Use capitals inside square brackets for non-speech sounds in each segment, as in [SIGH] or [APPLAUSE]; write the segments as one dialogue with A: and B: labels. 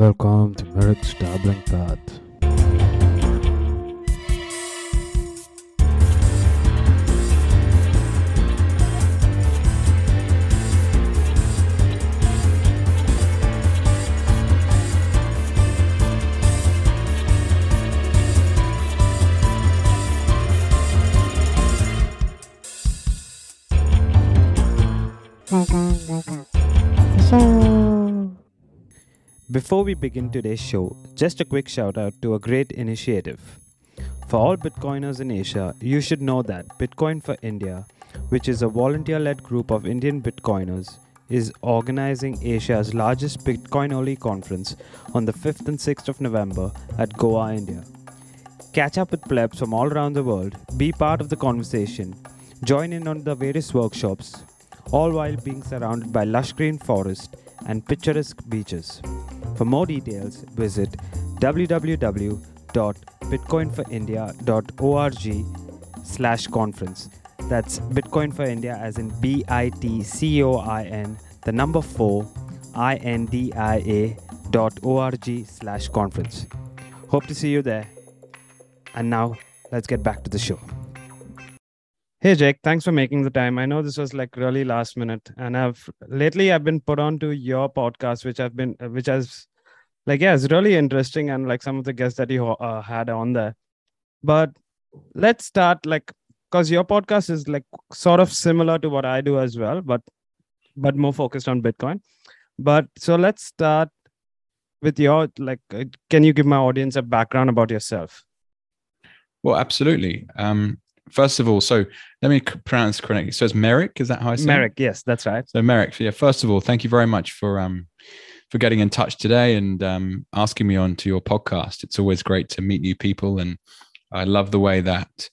A: Welcome to Meyrick's Dabbling Path. Before we begin today's show, just a quick shout out to a great initiative. For all Bitcoiners in Asia, you should know that Bitcoin for India, which is a volunteer led group of Indian Bitcoiners, is organizing Asia's largest Bitcoin only conference on the 5th and 6th of November at Goa, India. Catch up with plebs from all around the world, be part of the conversation, join in on the various workshops, all while being surrounded by lush green forest and picturesque beaches. For more details, visit www.bitcoinforindia.org slash conference. That's Bitcoin for India as in B-I-T-C-O-I-N, the number 4, I-N-D-I-A dot O-R-G slash conference. Hope to see you there. And now, let's get back to the show. Hey Jake, thanks for making the time. I know this was like really last minute, and I've lately I've been put on to your podcast, which I've been, which has, like, yeah, it's really interesting, and like some of the guests that you uh, had on there. But let's start like, cause your podcast is like sort of similar to what I do as well, but but more focused on Bitcoin. But so let's start with your like, uh, can you give my audience a background about yourself?
B: Well, absolutely. Um, first of all, so let me pronounce correctly. So it's Meyrick. Is that how I say?
A: It? Meyrick. Yes, that's right.
B: So Meyrick. Yeah. First of all, thank you very much for um for getting in touch today and um, asking me on to your podcast. It's always great to meet new people, and I love the way that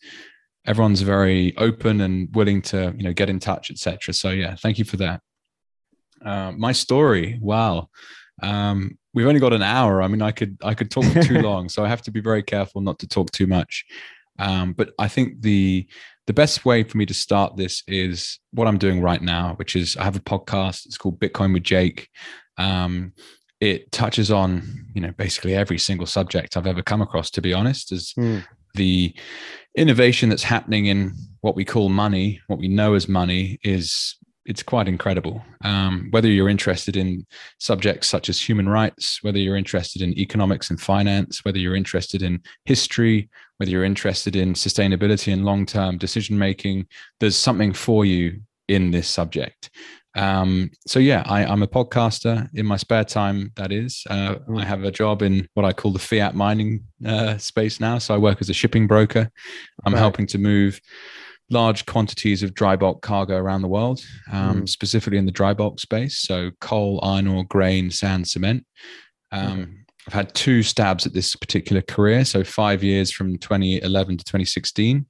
B: everyone's very open and willing to you know get in touch, etc. So yeah, thank you for that. Uh, my story. Wow. Um, we've only got an hour. I mean, I could I could talk too [LAUGHS] long, so I have to be very careful not to talk too much. Um, but I think the the best way for me to start this is what I'm doing right now, which is I have a podcast. It's called Bitcoin with Jake. Um, it touches on you know basically every single subject I've ever come across. To be honest, as mm. the innovation that's happening in what we call money, what we know as money, is it's quite incredible. Um, whether you're interested in subjects such as human rights, whether you're interested in economics and finance, whether you're interested in history, whether you're interested in sustainability and long term decision making, there's something for you in this subject. Um, so yeah, I, am a podcaster in my spare time. That is, uh, I have a job in what I call the fiat mining uh, space now. So I work as a shipping broker. I'm right. helping to move large quantities of dry bulk cargo around the world, um, mm. specifically in the dry bulk space. So coal, iron ore, grain, sand, cement. Um, mm. I've had two stabs at this particular career. So five years from 2011 to 2016.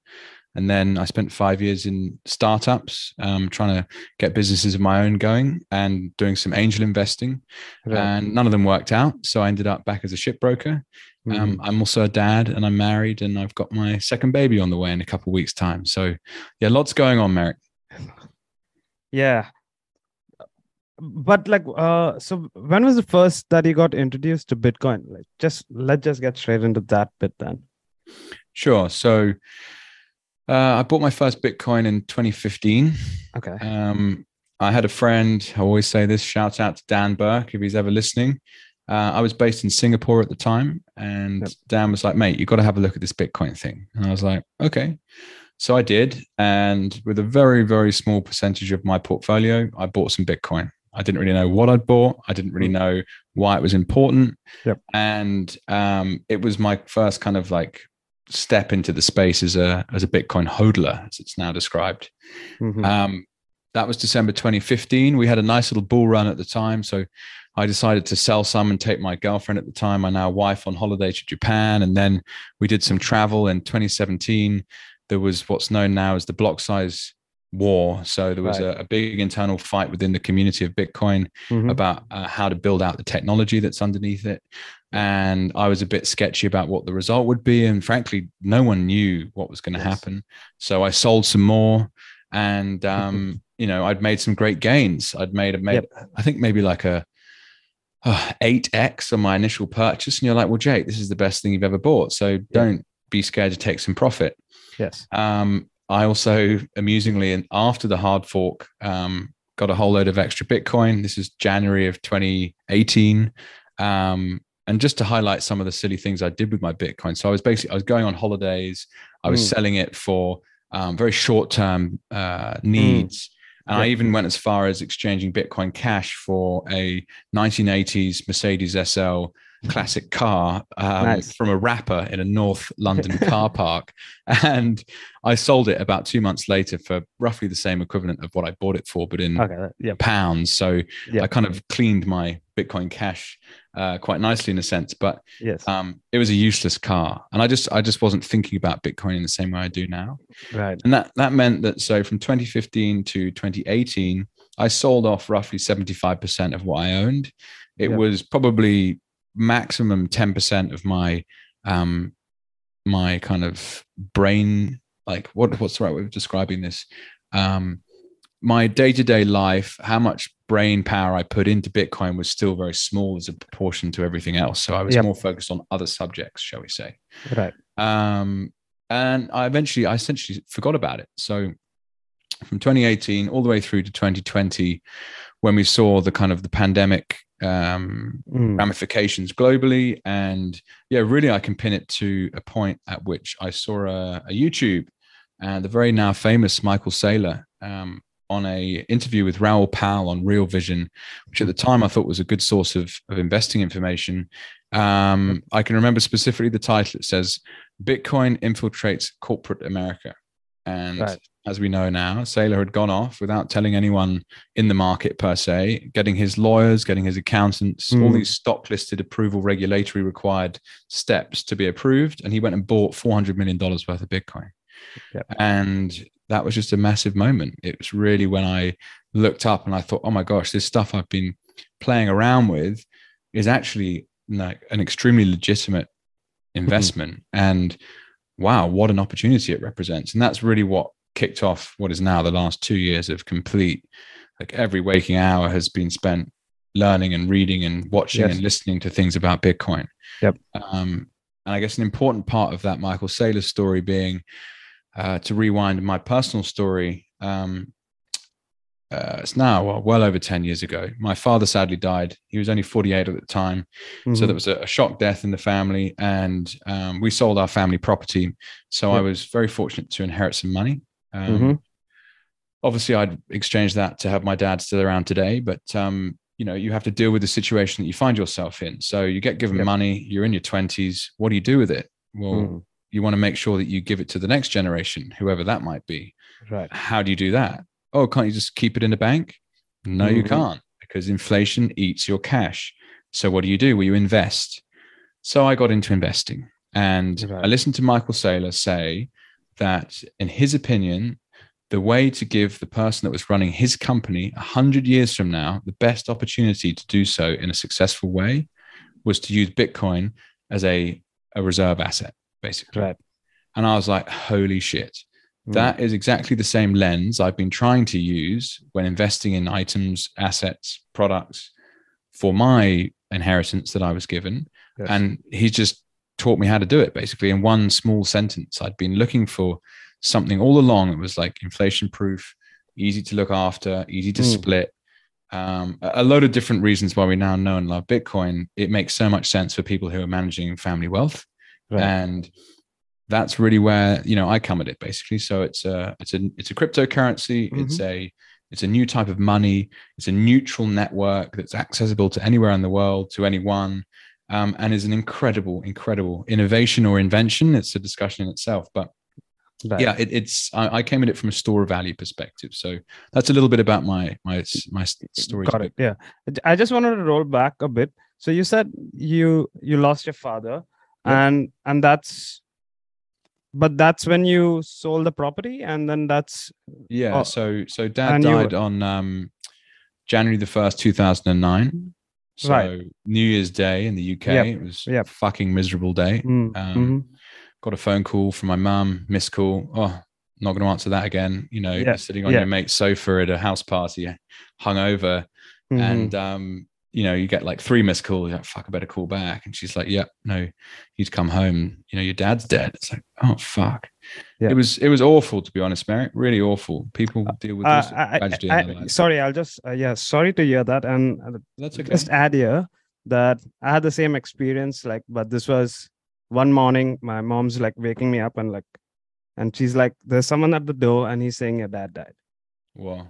B: And then I spent five years in startups, um, trying to get businesses of my own going and doing some angel investing. And none of them worked out. So I ended up back as a shipbroker. Um, mm-hmm. Um, I'm also a dad and I'm married and I've got my second baby on the way in a couple of weeks' time. So, yeah, lots going on, Meyrick.
A: Yeah but like uh so when was the first that you got introduced to bitcoin? Like just let's just get straight into that bit then.
B: Sure. So uh, i bought my first bitcoin in 2015
A: okay.
B: Um i had a friend i always say this shout out to dan burke if he's ever listening. Uh, i was based in singapore at the time and yep. dan was like mate you've got to have a look at this bitcoin thing. And i was like okay. So I did, and with a very, very small percentage of my portfolio, I bought some Bitcoin. I didn't really know what I'd bought. I didn't really mm. know why it was important.
A: Yep.
B: And um, it was my first kind of like step into the space as a as a Bitcoin hodler, as it's now described. Mm-hmm. Um, that was December 2015. We had a nice little bull run at the time, so I decided to sell some and take my girlfriend at the time, my now wife, on holiday to Japan, and then we did some travel in 2017. There was what's known now as the block size war. So there was right. a, a, big internal fight within the community of Bitcoin mm-hmm. about uh, how to build out the technology that's underneath it. And I was a bit sketchy about what the result would be. And frankly, no one knew what was going to yes. happen. So I sold some more and, [LAUGHS] um, you know, I'd made some great gains. I'd made, made yep. I think maybe like a, uh, 8x on my initial purchase and you're like well jake this is the best thing you've ever bought so don't be scared to take some profit
A: Yes.
B: um, I also amusingly, and after the hard fork, um, got a whole load of extra Bitcoin. This is January of 2018. Um, and just to highlight some of the silly things I did with my Bitcoin. So I was basically I was going on holidays. I was
A: Mm.
B: selling it for um, very short term uh, needs. And I even went as far as exchanging Bitcoin Cash for a 1980s Mercedes SL classic car um,
A: Nice.
B: from a rapper in a North London [LAUGHS] car park. And I sold it about two months later for roughly the same equivalent of what I bought it for, but in
A: Okay. Yeah.
B: pounds. So
A: Yeah.
B: I kind of cleaned my Bitcoin Cash uh, quite nicely in a sense. But
A: Yes.
B: um, it was a useless car, and I just I just wasn't thinking about Bitcoin in the same way I do now.
A: right.
B: And that that meant that so from 2015 to 2018, I sold off roughly 75% of what I owned. It
A: Yeah.
B: was probably maximum 10% of my um my kind of brain like what what's the right way of describing this? Um my day-to-day life, how much brain power I put into Bitcoin was still very small as a proportion to everything else. So I was
A: Yep.
B: more focused on other subjects, shall we say.
A: Right.
B: Um, and I eventually, I essentially forgot about it. So from 2018 all the way through to 2020, when we saw the kind of the pandemic um,
A: Mm.
B: ramifications globally, and yeah, really, I can pin it to a point at which I saw a, a YouTube and the very now famous Michael Saylor um, on a interview with Raoul Pal on Real Vision, which at the time I thought was a good source of, of investing information. Um, I can remember specifically the title. It says Bitcoin infiltrates corporate America. And
A: Right.
B: as we know now, Saylor had gone off without telling anyone in the market per se, getting his lawyers, getting his accountants, all
A: Mm.
B: these stock listed approval, regulatory required steps to be approved. And he went and bought $400 million worth of Bitcoin.
A: Yep.
B: And that was just a massive moment. It was really when I looked up and I thought, oh my gosh, this stuff I've been playing around with is actually like an extremely legitimate investment. And wow, what an opportunity it represents. And that's really what kicked off what is now the last two years of complete, like every waking hour has been spent learning and reading and watching
A: Yes.
B: and listening to things about Bitcoin.
A: Yep.
B: Um, and I guess an important part of that Michael Saylor story being uh, to rewind my personal story. Um, uh, it's now well, well over 10 years ago. My father sadly died. He was only 48 at the time. So
A: Mhm.
B: there was a, a shock death in the family, and um, we sold our family property. So I was very fortunate to inherit some money. Um,
A: Mhm.
B: Obviously, I'd exchange that to have my dad still around today, but um, you know, you have to deal with the situation that you find yourself in. So you get given money, you're in your 20s. What do you do with it? Well,
A: Mhm.
B: you want to make sure that you give it to the next generation, whoever that might be.
A: Right.
B: How do you do that? Oh, can't you just keep it in the bank? No, you
A: Mhm.
B: can't because inflation eats your cash. So what do you do? Well, you invest. So I got into investing and
A: Right.
B: I listened to Michael Saylor say that, in his opinion, the way to give the person that was running his company 100 years from now the best opportunity to do so in a successful way was to use Bitcoin as a, a reserve asset, basically.
A: Right.
B: And I was like, holy shit.
A: Mm.
B: That is exactly the same lens I've been trying to use when investing in items, assets, products for my inheritance that I was given.
A: Yes.
B: And he just taught me how to do it basically in one small sentence. I'd been looking for something all along that was like inflation proof, easy to look after, easy to
A: Mm.
B: split. Um, a a load of different reasons why we now know and love Bitcoin. It makes so much sense for people who are managing family wealth
A: Right.
B: and that's really where you know I come at it basically. So it's a it's a it's a cryptocurrency. It's a it's a new type of money. It's a neutral network that's accessible to anywhere in the world to anyone, um, and is an incredible incredible innovation or invention. It's a discussion in itself, but
A: Right.
B: yeah, it, it's I, I came at it from a store value perspective. So that's a little bit about my my my story.
A: Got it. Yeah. I just wanted to roll back a bit. So you said you you lost your father,
B: Yep.
A: and and that's, but that's when you sold the property, and then that's
B: Yeah.
A: Oh,
B: so so dad
A: you-
B: died on um, January the first, two thousand and nine. So
A: Right.
B: New Year's Day in the UK.
A: Yep,
B: It was
A: yep.
B: a fucking miserable day.
A: Mm,
B: Um,
A: mhm.
B: Got a phone call from my mum, missed call. Oh, not going to answer that again. You know,
A: Yeah,
B: sitting on
A: yeah.
B: your mate's sofa at a house party, hungover,
A: Mhm.
B: and um, you know, you get like three missed calls. You're like, fuck, I better call back. And she's like, yeah, no, you'd come home. You know, your dad's dead." It's like, oh fuck. Yeah. It was it was awful to be honest, Meyrick. Really awful. People deal with this uh, tragedy. I,
A: I, sorry, I'll just uh, yeah. Sorry to hear that, and uh,
B: that's okay.
A: Just add here that I had the same experience. Like, but this was one morning. My mom's like waking me up and like, and she's like, "There's someone at the door," and he's saying your dad died.
B: Wow.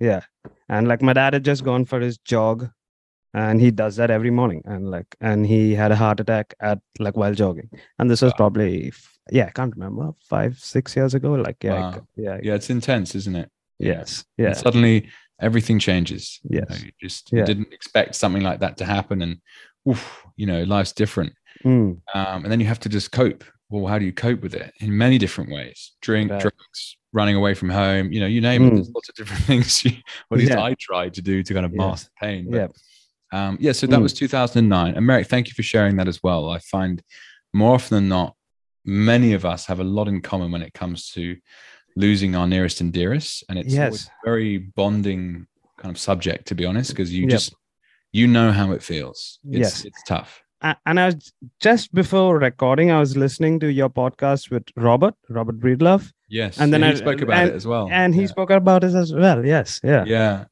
A: Yeah, and like my dad had just gone for his jog and he does that every morning. And like and he had a heart attack at like while jogging. And this was wow. probably yeah i can't remember five six years ago. Like yeah wow. yeah
B: yeah it's intense isn't it?
A: Yes yeah. and
B: suddenly everything changes.
A: Yes
B: you, know, you just yeah. didn't expect something like that to happen. And oof, you know life's different. Mm. um, and then you have to just cope. Well how do you cope with it? In many different ways. Drink right. drugs running away from home you know you name mm. it there's lots of different [LAUGHS] things. You, at least yeah. i tried to do to kind of mask the pain
A: but, yeah
B: um, yeah, so that mm. was 2009. And Meyrick, thank you for sharing that as well. I find more often than not, many of us have a lot in common when it comes to losing our nearest and dearest. And it's
A: yes.
B: very bonding kind of subject, to be honest, because you yep. just, you know how it feels. It's,
A: yes.
B: It's tough.
A: And I was just before recording, I was listening to your podcast with Robert, Robert Breedlove.
B: Yes.
A: And then
B: yeah,
A: I
B: spoke about
A: and,
B: it as well.
A: And he yeah. spoke about it as well. Yes. Yeah.
B: Yeah.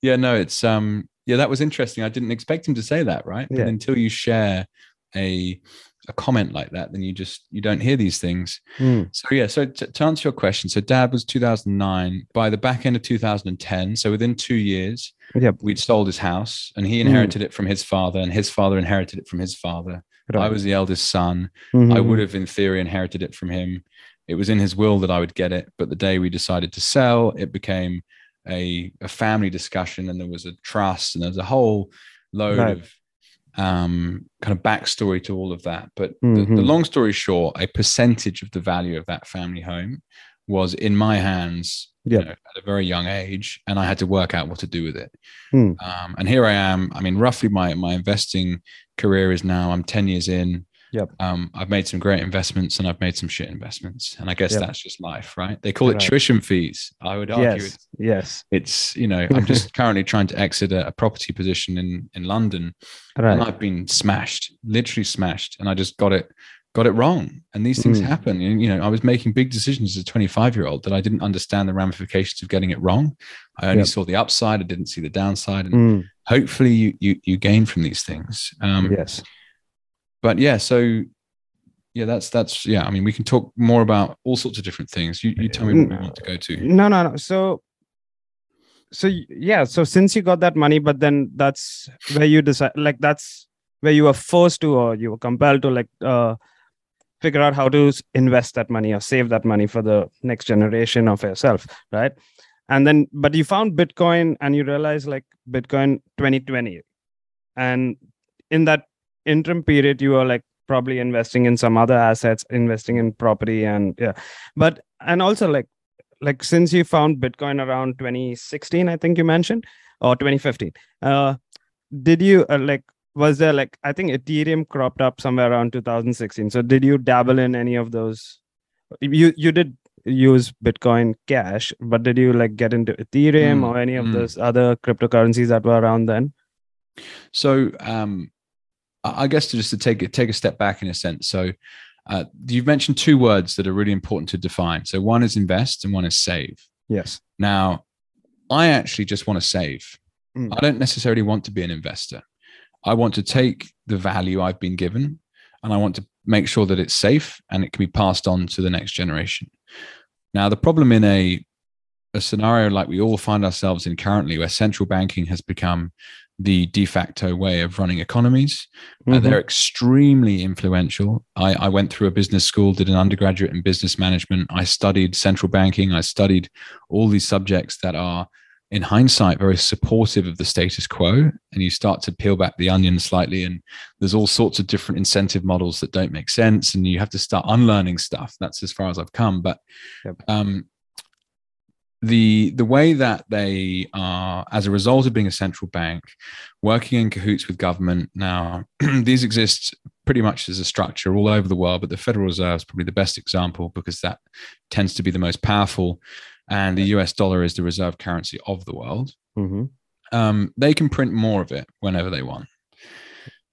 B: Yeah. No, it's, um, yeah, that was interesting. I didn't expect him to say that, right? But until you share a a comment like that, then you just you don't hear these things.
A: Mm.
B: So yeah, so to, to answer your question, so Dad was 2009. By the back end of 2010, so within two years,
A: yep.
B: we'd sold his house, and he hmm. inherited mm. it from his father, and his father inherited it from his father. Right. I was the eldest son. Mm-hmm. I would have, in theory, inherited it from him. It was in his will that I would get it, but the day we decided to sell, it became a, a family discussion and there was a trust and there's a whole load right. of um, kind of backstory to all of that. But mm-hmm. the, the, mm-hmm. long story short, a percentage of the value of that family home was in my hands
A: yep. you know,
B: at a very young age, and I had to work out what to do with it.
A: Mm.
B: Um, and here I am. I mean, roughly my my investing career is now. I'm ten years in.
A: Yep.
B: Um, I've made some great investments and I've made some shit investments. And I guess yep. that's just life, right? They call it tuition fees. I would argue
A: yes.
B: it's,
A: yes.
B: it's, you know, I'm just [LAUGHS] currently trying to exit a, a, property position in, in London.
A: Right.
B: And I've been smashed, literally smashed. And I just got it, got it wrong. And these things mm. happen. And, you know, I was making big decisions as a 25 year old that I didn't understand the ramifications of getting it wrong. I only yep. saw the upside. I didn't see the downside. And
A: mm.
B: hopefully you, you, you gain from these things. Um,
A: yes
B: but yeah, so yeah, that's that's yeah. I mean, we can talk more about all sorts of different things. You you tell me what we want to go to.
A: No, no, no. So so yeah, so since you got that money, but then that's where you decide like that's where you were forced to or you were compelled to like uh figure out how to invest that money or save that money for the next generation of yourself, right? And then but you found Bitcoin and you realized like Bitcoin 2020. And in that interim period, you were like probably investing in some other assets investing in property and yeah. But and also like like since you found bitcoin around 2016 i think you mentioned or 2015 uh did you uh, like was there like i think ethereum cropped up somewhere around 2016 so did you dabble in any of those? You you did use bitcoin cash but did you like get into ethereum mm, or any of mm. those other cryptocurrencies that were around then?
B: So um I guess to just to take it take a step back in a sense. So uh, you've mentioned two words that are really important to define. So one is invest and one is save.
A: Yes.
B: Now, I actually just want to save.
A: Mm.
B: I don't necessarily want to be an investor. I want to take the value I've been given and I want to make sure that it's safe and it can be passed on to the next generation. Now, the problem in a a scenario like we all find ourselves in currently, where central banking has become the de facto way of running economies. Uh, mm-hmm. Uh, they're extremely influential. I, I, went through a business school, did an undergraduate in business management. I studied central banking. I studied all these subjects that are, in hindsight, very supportive of the status quo. And you start to peel back the onion slightly, and there's all sorts of different incentive models that don't make sense. And you have to start unlearning stuff. That's as far as I've come. But
A: yep.
B: um, the the way that they are as a result of being a central bank working in cahoots with government now [CLEARS THROAT] these exist pretty much as a structure all over the world but the federal reserve is probably the best example because that tends to be the most powerful and the us dollar is the reserve currency of the world
A: mm-hmm.
B: um, they can print more of it whenever they want.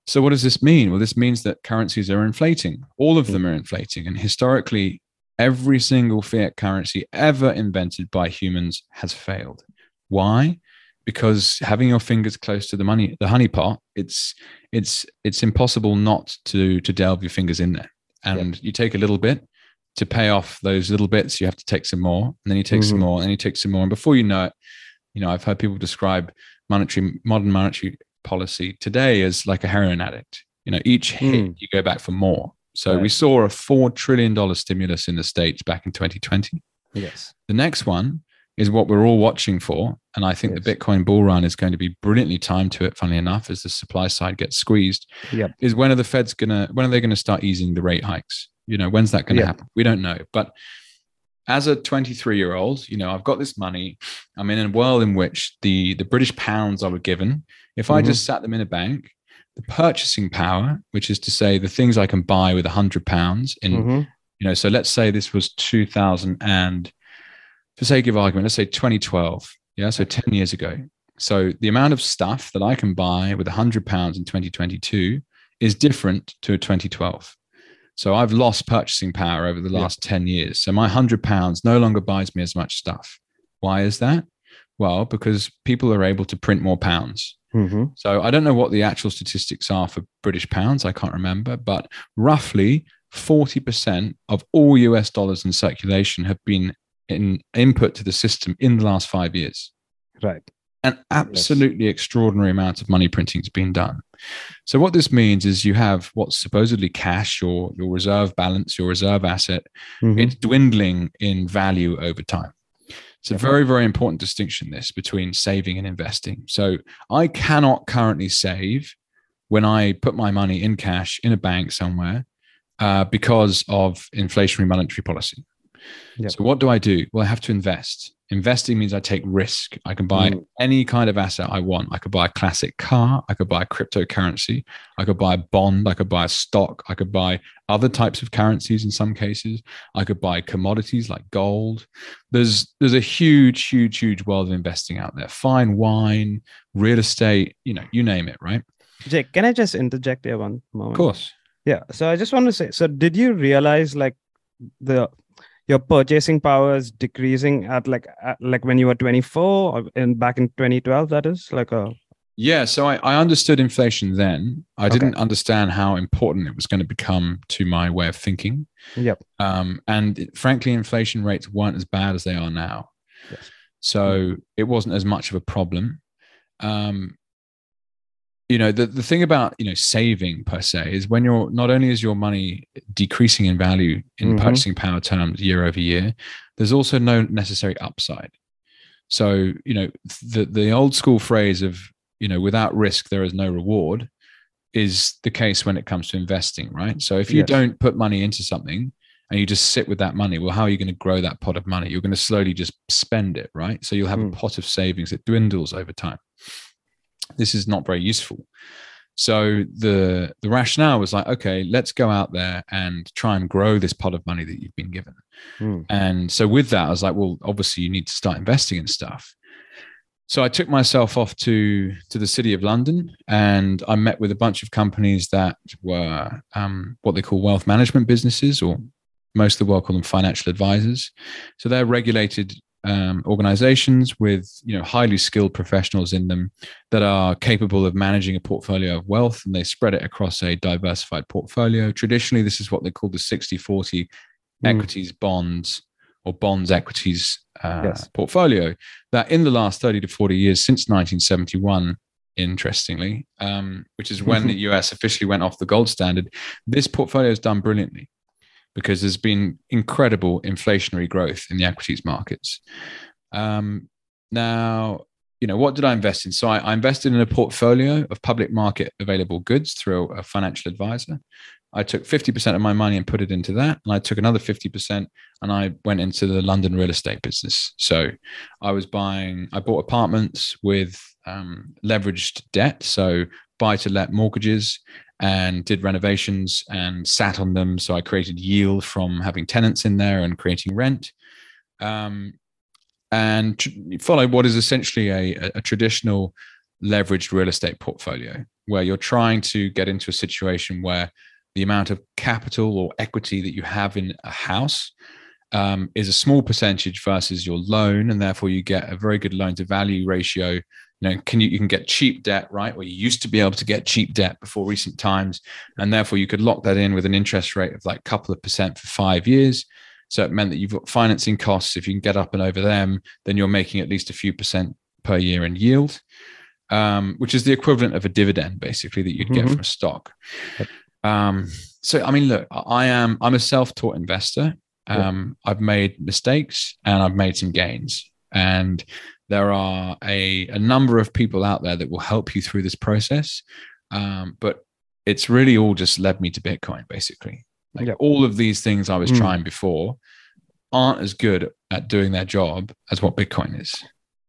B: So what does this mean? Well, this means that currencies are inflating. All of them are inflating, and historically, every single fiat currency ever invented by humans has failed. Why? Because having your fingers close to the money, the honeypot, it's it's it's impossible not to to delve your fingers in there. And yeah. you take a little bit to pay off those little bits. You have to take some more, and then you take mm-hmm. some more, and you take some more, and before you know it, you know I've heard people describe monetary modern monetary policy today as like a heroin addict. You know, each hit mm. you go back for more. So right. we saw a four trillion dollar stimulus in the states back in 2020.
A: Yes.
B: The next one is what we're all watching for, and I think yes. the Bitcoin bull run is going to be brilliantly timed to it. Funnily enough, as the supply side gets squeezed,
A: yep.
B: is when are the Feds gonna when are they going to start easing the rate hikes? You know, when's that going to yep. happen? We don't know, but as a 23 year old, you know, I've got this money. I'm in a world in which the the British pounds I were given, if mm-hmm. I just sat them in a bank, the purchasing power, which is to say the things I can buy with a hundred pounds in, mm-hmm. you know, so let's say this was 2000 and for sake of argument, let's say 2012. Yeah. So 10 years ago. So the amount of stuff that I can buy with a hundred pounds in 2022 is different to 2012. So I've lost purchasing power over the last yeah. 10 years. So my 100 pounds no longer buys me as much stuff. Why is that? Well, because people are able to print more pounds.
A: Mm-hmm.
B: So I don't know what the actual statistics are for British pounds. I can't remember, but roughly 40% of all US dollars in circulation have been in input to the system in the last five years.
A: Right
B: an absolutely yes. extraordinary amount of money printing has been done. So what this means is you have what's supposedly cash, your your reserve balance, your reserve asset, mm-hmm. it's dwindling in value over time. It's a very, very important distinction this between saving and investing. So I cannot currently save when I put my money in cash in a bank somewhere uh, because of inflationary monetary policy. Yep. So what do I do? Well, I have to invest. Investing means I take risk. I can buy mm. any kind of asset I want. I could buy a classic car. I could buy a cryptocurrency. I could buy a bond. I could buy a stock. I could buy other types of currencies in some cases. I could buy commodities like gold. There's there's a huge, huge, huge world of investing out there. Fine wine, real estate, you know, you name it, right?
A: Jake, can I just interject here one moment?
B: Of course.
A: Yeah. So I just want to say, so did you realize like the your purchasing power is decreasing at like at, like when you were 24 or in back in 2012 that is like a
B: yeah so i, I understood inflation then. I okay. didn't understand how important it was going to become to my way of thinking.
A: Yep.
B: Um, and it, frankly inflation rates weren't as bad as they are now.
A: Yes.
B: so it wasn't as much of a problem. Um, you know the, the thing about you know saving per se is when you're not only is your money decreasing in value in mm-hmm. purchasing power terms year over year there's also no necessary upside so you know the the old school phrase of you know without risk there is no reward is the case when it comes to investing right so if you yes. don't put money into something and you just sit with that money well how are you going to grow that pot of money you're going to slowly just spend it right so you'll have mm. a pot of savings that dwindles over time this is not very useful. So the the rationale was like, okay, let's go out there and try and grow this pot of money that you've been given.
A: Mm.
B: And so with that, I was like, well, obviously you need to start investing in stuff. So I took myself off to to the city of London, and I met with a bunch of companies that were um, what they call wealth management businesses, or most of the world call them financial advisors. So they're regulated um, organizations with you know highly skilled professionals in them that are capable of managing a portfolio of wealth and they spread it across a diversified portfolio traditionally this is what they call the 60 40 mm. equities bonds or bonds equities uh, yes. portfolio that in the last 30 to 40 years since 1971 interestingly um, which is when the us officially went off the gold standard this portfolio has done brilliantly because there's been incredible inflationary growth in the equities markets. Um, now, you know, what did I invest in? So I, I, invested in a portfolio of public market available goods through a financial advisor. I took 50% of my money and put it into that. And I took another 50% and I went into the London real estate business. So I was buying, I bought apartments with um, leveraged debt. So buy to let mortgages and did renovations and sat on them. So I created yield from having tenants in there and creating rent. Um, and tr- follow what is essentially a, a traditional leveraged real estate portfolio where you're trying to get into a situation where the amount of capital or equity that you have in a house um, is a small percentage versus your loan, and therefore you get a very good loan to value ratio. You know, can you you can get cheap debt, right? Where you used to be able to get cheap debt before recent times, and therefore you could lock that in with an interest rate of like a couple of percent for five years. So it meant that you've got financing costs. If you can get up and over them, then you're making at least a few percent per year in yield, um, which is the equivalent of a dividend, basically, that you'd mm-hmm. get from a stock. Um, so I mean, look, I am I'm a self-taught investor. Um, yeah. I've made mistakes and I've made some gains. And there are a, a number of people out there that will help you through this process. Um, but it's really all just led me to Bitcoin, basically. Like yeah. all of these things I was mm. trying before aren't as good at doing their job as what Bitcoin is.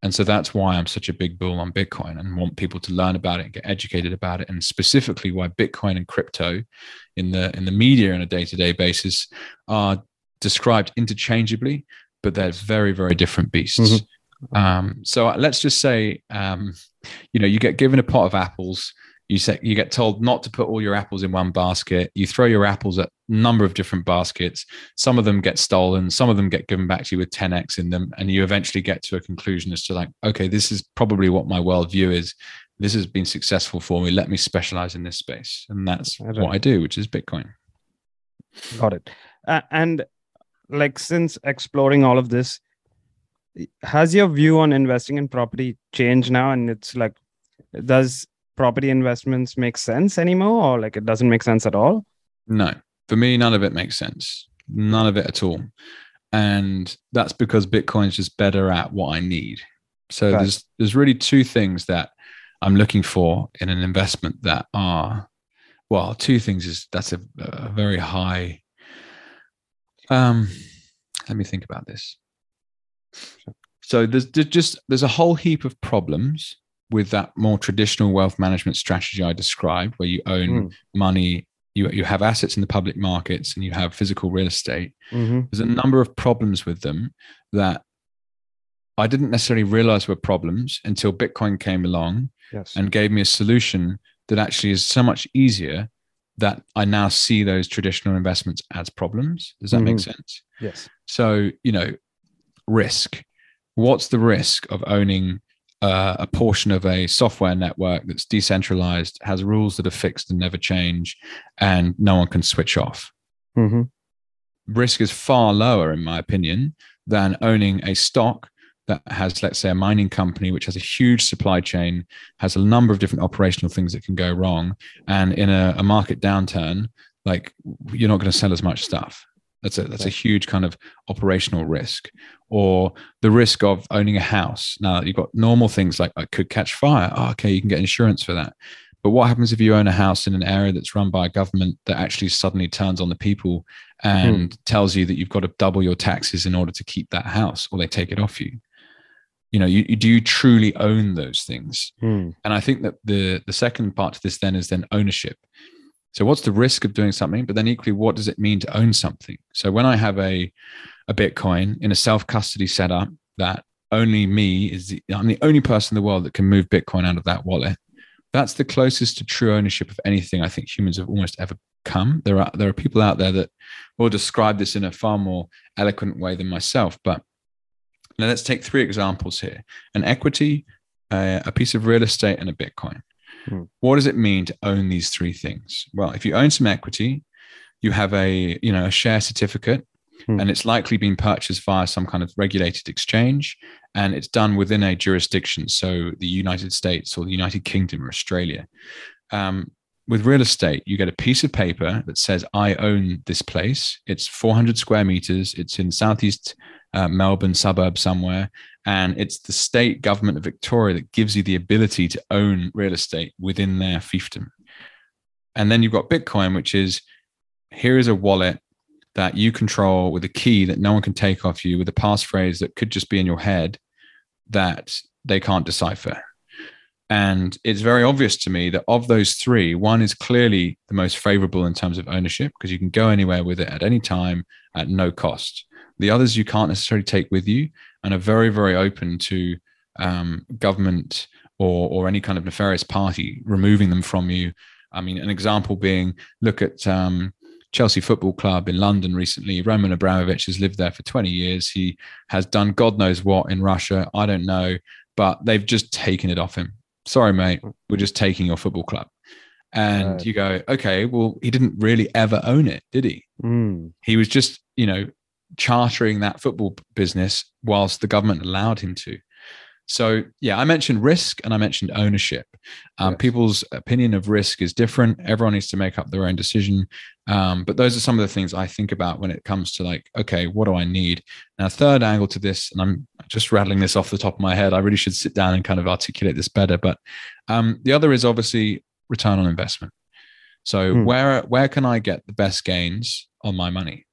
B: And so that's why I'm such a big bull on Bitcoin and want people to learn about it and get educated about it. And specifically why Bitcoin and crypto in the in the media on a day-to-day basis are described interchangeably, but they're very, very different beasts. Mm-hmm. Um, so let's just say, um, you know, you get given a pot of apples. You say you get told not to put all your apples in one basket. You throw your apples at a number of different baskets. Some of them get stolen. Some of them get given back to you with 10x in them, and you eventually get to a conclusion as to like, okay, this is probably what my worldview is. This has been successful for me. Let me specialize in this space, and that's I what I do, which is Bitcoin.
A: Got it. Uh, and like since exploring all of this has your view on investing in property changed now? And it's like does property investments make sense anymore or like it doesn't make sense at all?
B: No. For me none of it makes sense. None of it at all. And that's because bitcoin's just better at what i need. So right. there's there's really two things that i'm looking for in an investment that are well two things is that's a, a very high um, let me think about this. So there's just there's a whole heap of problems with that more traditional wealth management strategy I described, where you own mm. money, you you have assets in the public markets, and you have physical real estate. Mm-hmm. There's a number of problems with them that I didn't necessarily realize were problems until Bitcoin came along yes. and gave me a solution that actually is so much easier that I now see those traditional investments as problems. Does that mm-hmm. make sense?
A: Yes.
B: So, you know, risk. What's the risk of owning uh, a portion of a software network that's decentralized, has rules that are fixed and never change, and no one can switch off? Mm-hmm. Risk is far lower, in my opinion, than owning a stock that has, let's say, a mining company which has a huge supply chain, has a number of different operational things that can go wrong, and in a, a market downturn, like you're not going to sell as much stuff. That's a that's a huge kind of operational risk, or the risk of owning a house. Now you've got normal things like I could catch fire. Oh, okay, you can get insurance for that. But what happens if you own a house in an area that's run by a government that actually suddenly turns on the people and mm. tells you that you've got to double your taxes in order to keep that house, or they take it off you? you know you, do you truly own those things mm. and i think that the the second part to this then is then ownership so what's the risk of doing something? But then equally what does it mean to own something? So when i have a a bitcoin in a self custody setup that only me is the, i'm the only person in the world that can move bitcoin out of that wallet that's the closest to true ownership of anything i think humans have almost ever come. There are there are people out there that will describe this in a far more eloquent way than myself. But now, let's take three examples here. An equity, uh, a piece of real estate, and a Bitcoin. Hmm. What does it mean to own these three things? Well, if you own some equity, you have a you know a share certificate hmm. and it's likely been purchased via some kind of regulated exchange and it's done within a jurisdiction so the united states or the united kingdom or australia um, with real estate you get a piece of paper that says i own this place it's 400 square meters it's in southeast uh, Melbourne suburb somewhere. And it's the state government of Victoria that gives you the ability to own real estate within their fiefdom. And then you've got Bitcoin, which is here is a wallet that you control with a key that no one can take off you, with a passphrase that could just be in your head that they can't decipher. And it's very obvious to me that of those three, one is clearly the most favorable in terms of ownership because you can go anywhere with it at any time at no cost. The others you can't necessarily take with you and are very, very open to um, government or, or any kind of nefarious party removing them from you. I mean, an example being look at um, Chelsea Football Club in London recently. Roman Abramovich has lived there for 20 years. He has done God knows what in Russia. I don't know, but they've just taken it off him. Sorry, mate. We're just taking your football club. And
A: Right.
B: you go, okay, well, he didn't really ever own it, did he?
A: Mm.
B: He was just, you know, chartering that football business whilst the government allowed him to. So, yeah, I mentioned risk and I mentioned ownership. Um,
A: Yes.
B: People's opinion of risk is different. Everyone needs to make up their own decision. Um, but those are some of the things I think about when it comes to like, okay, what do I need? Now, third angle to this, and I'm just rattling this off the top of my head. I really should sit down and kind of articulate this better. But um, the other is obviously return on investment. So
A: Hmm.
B: where where can I get the best gains on my money?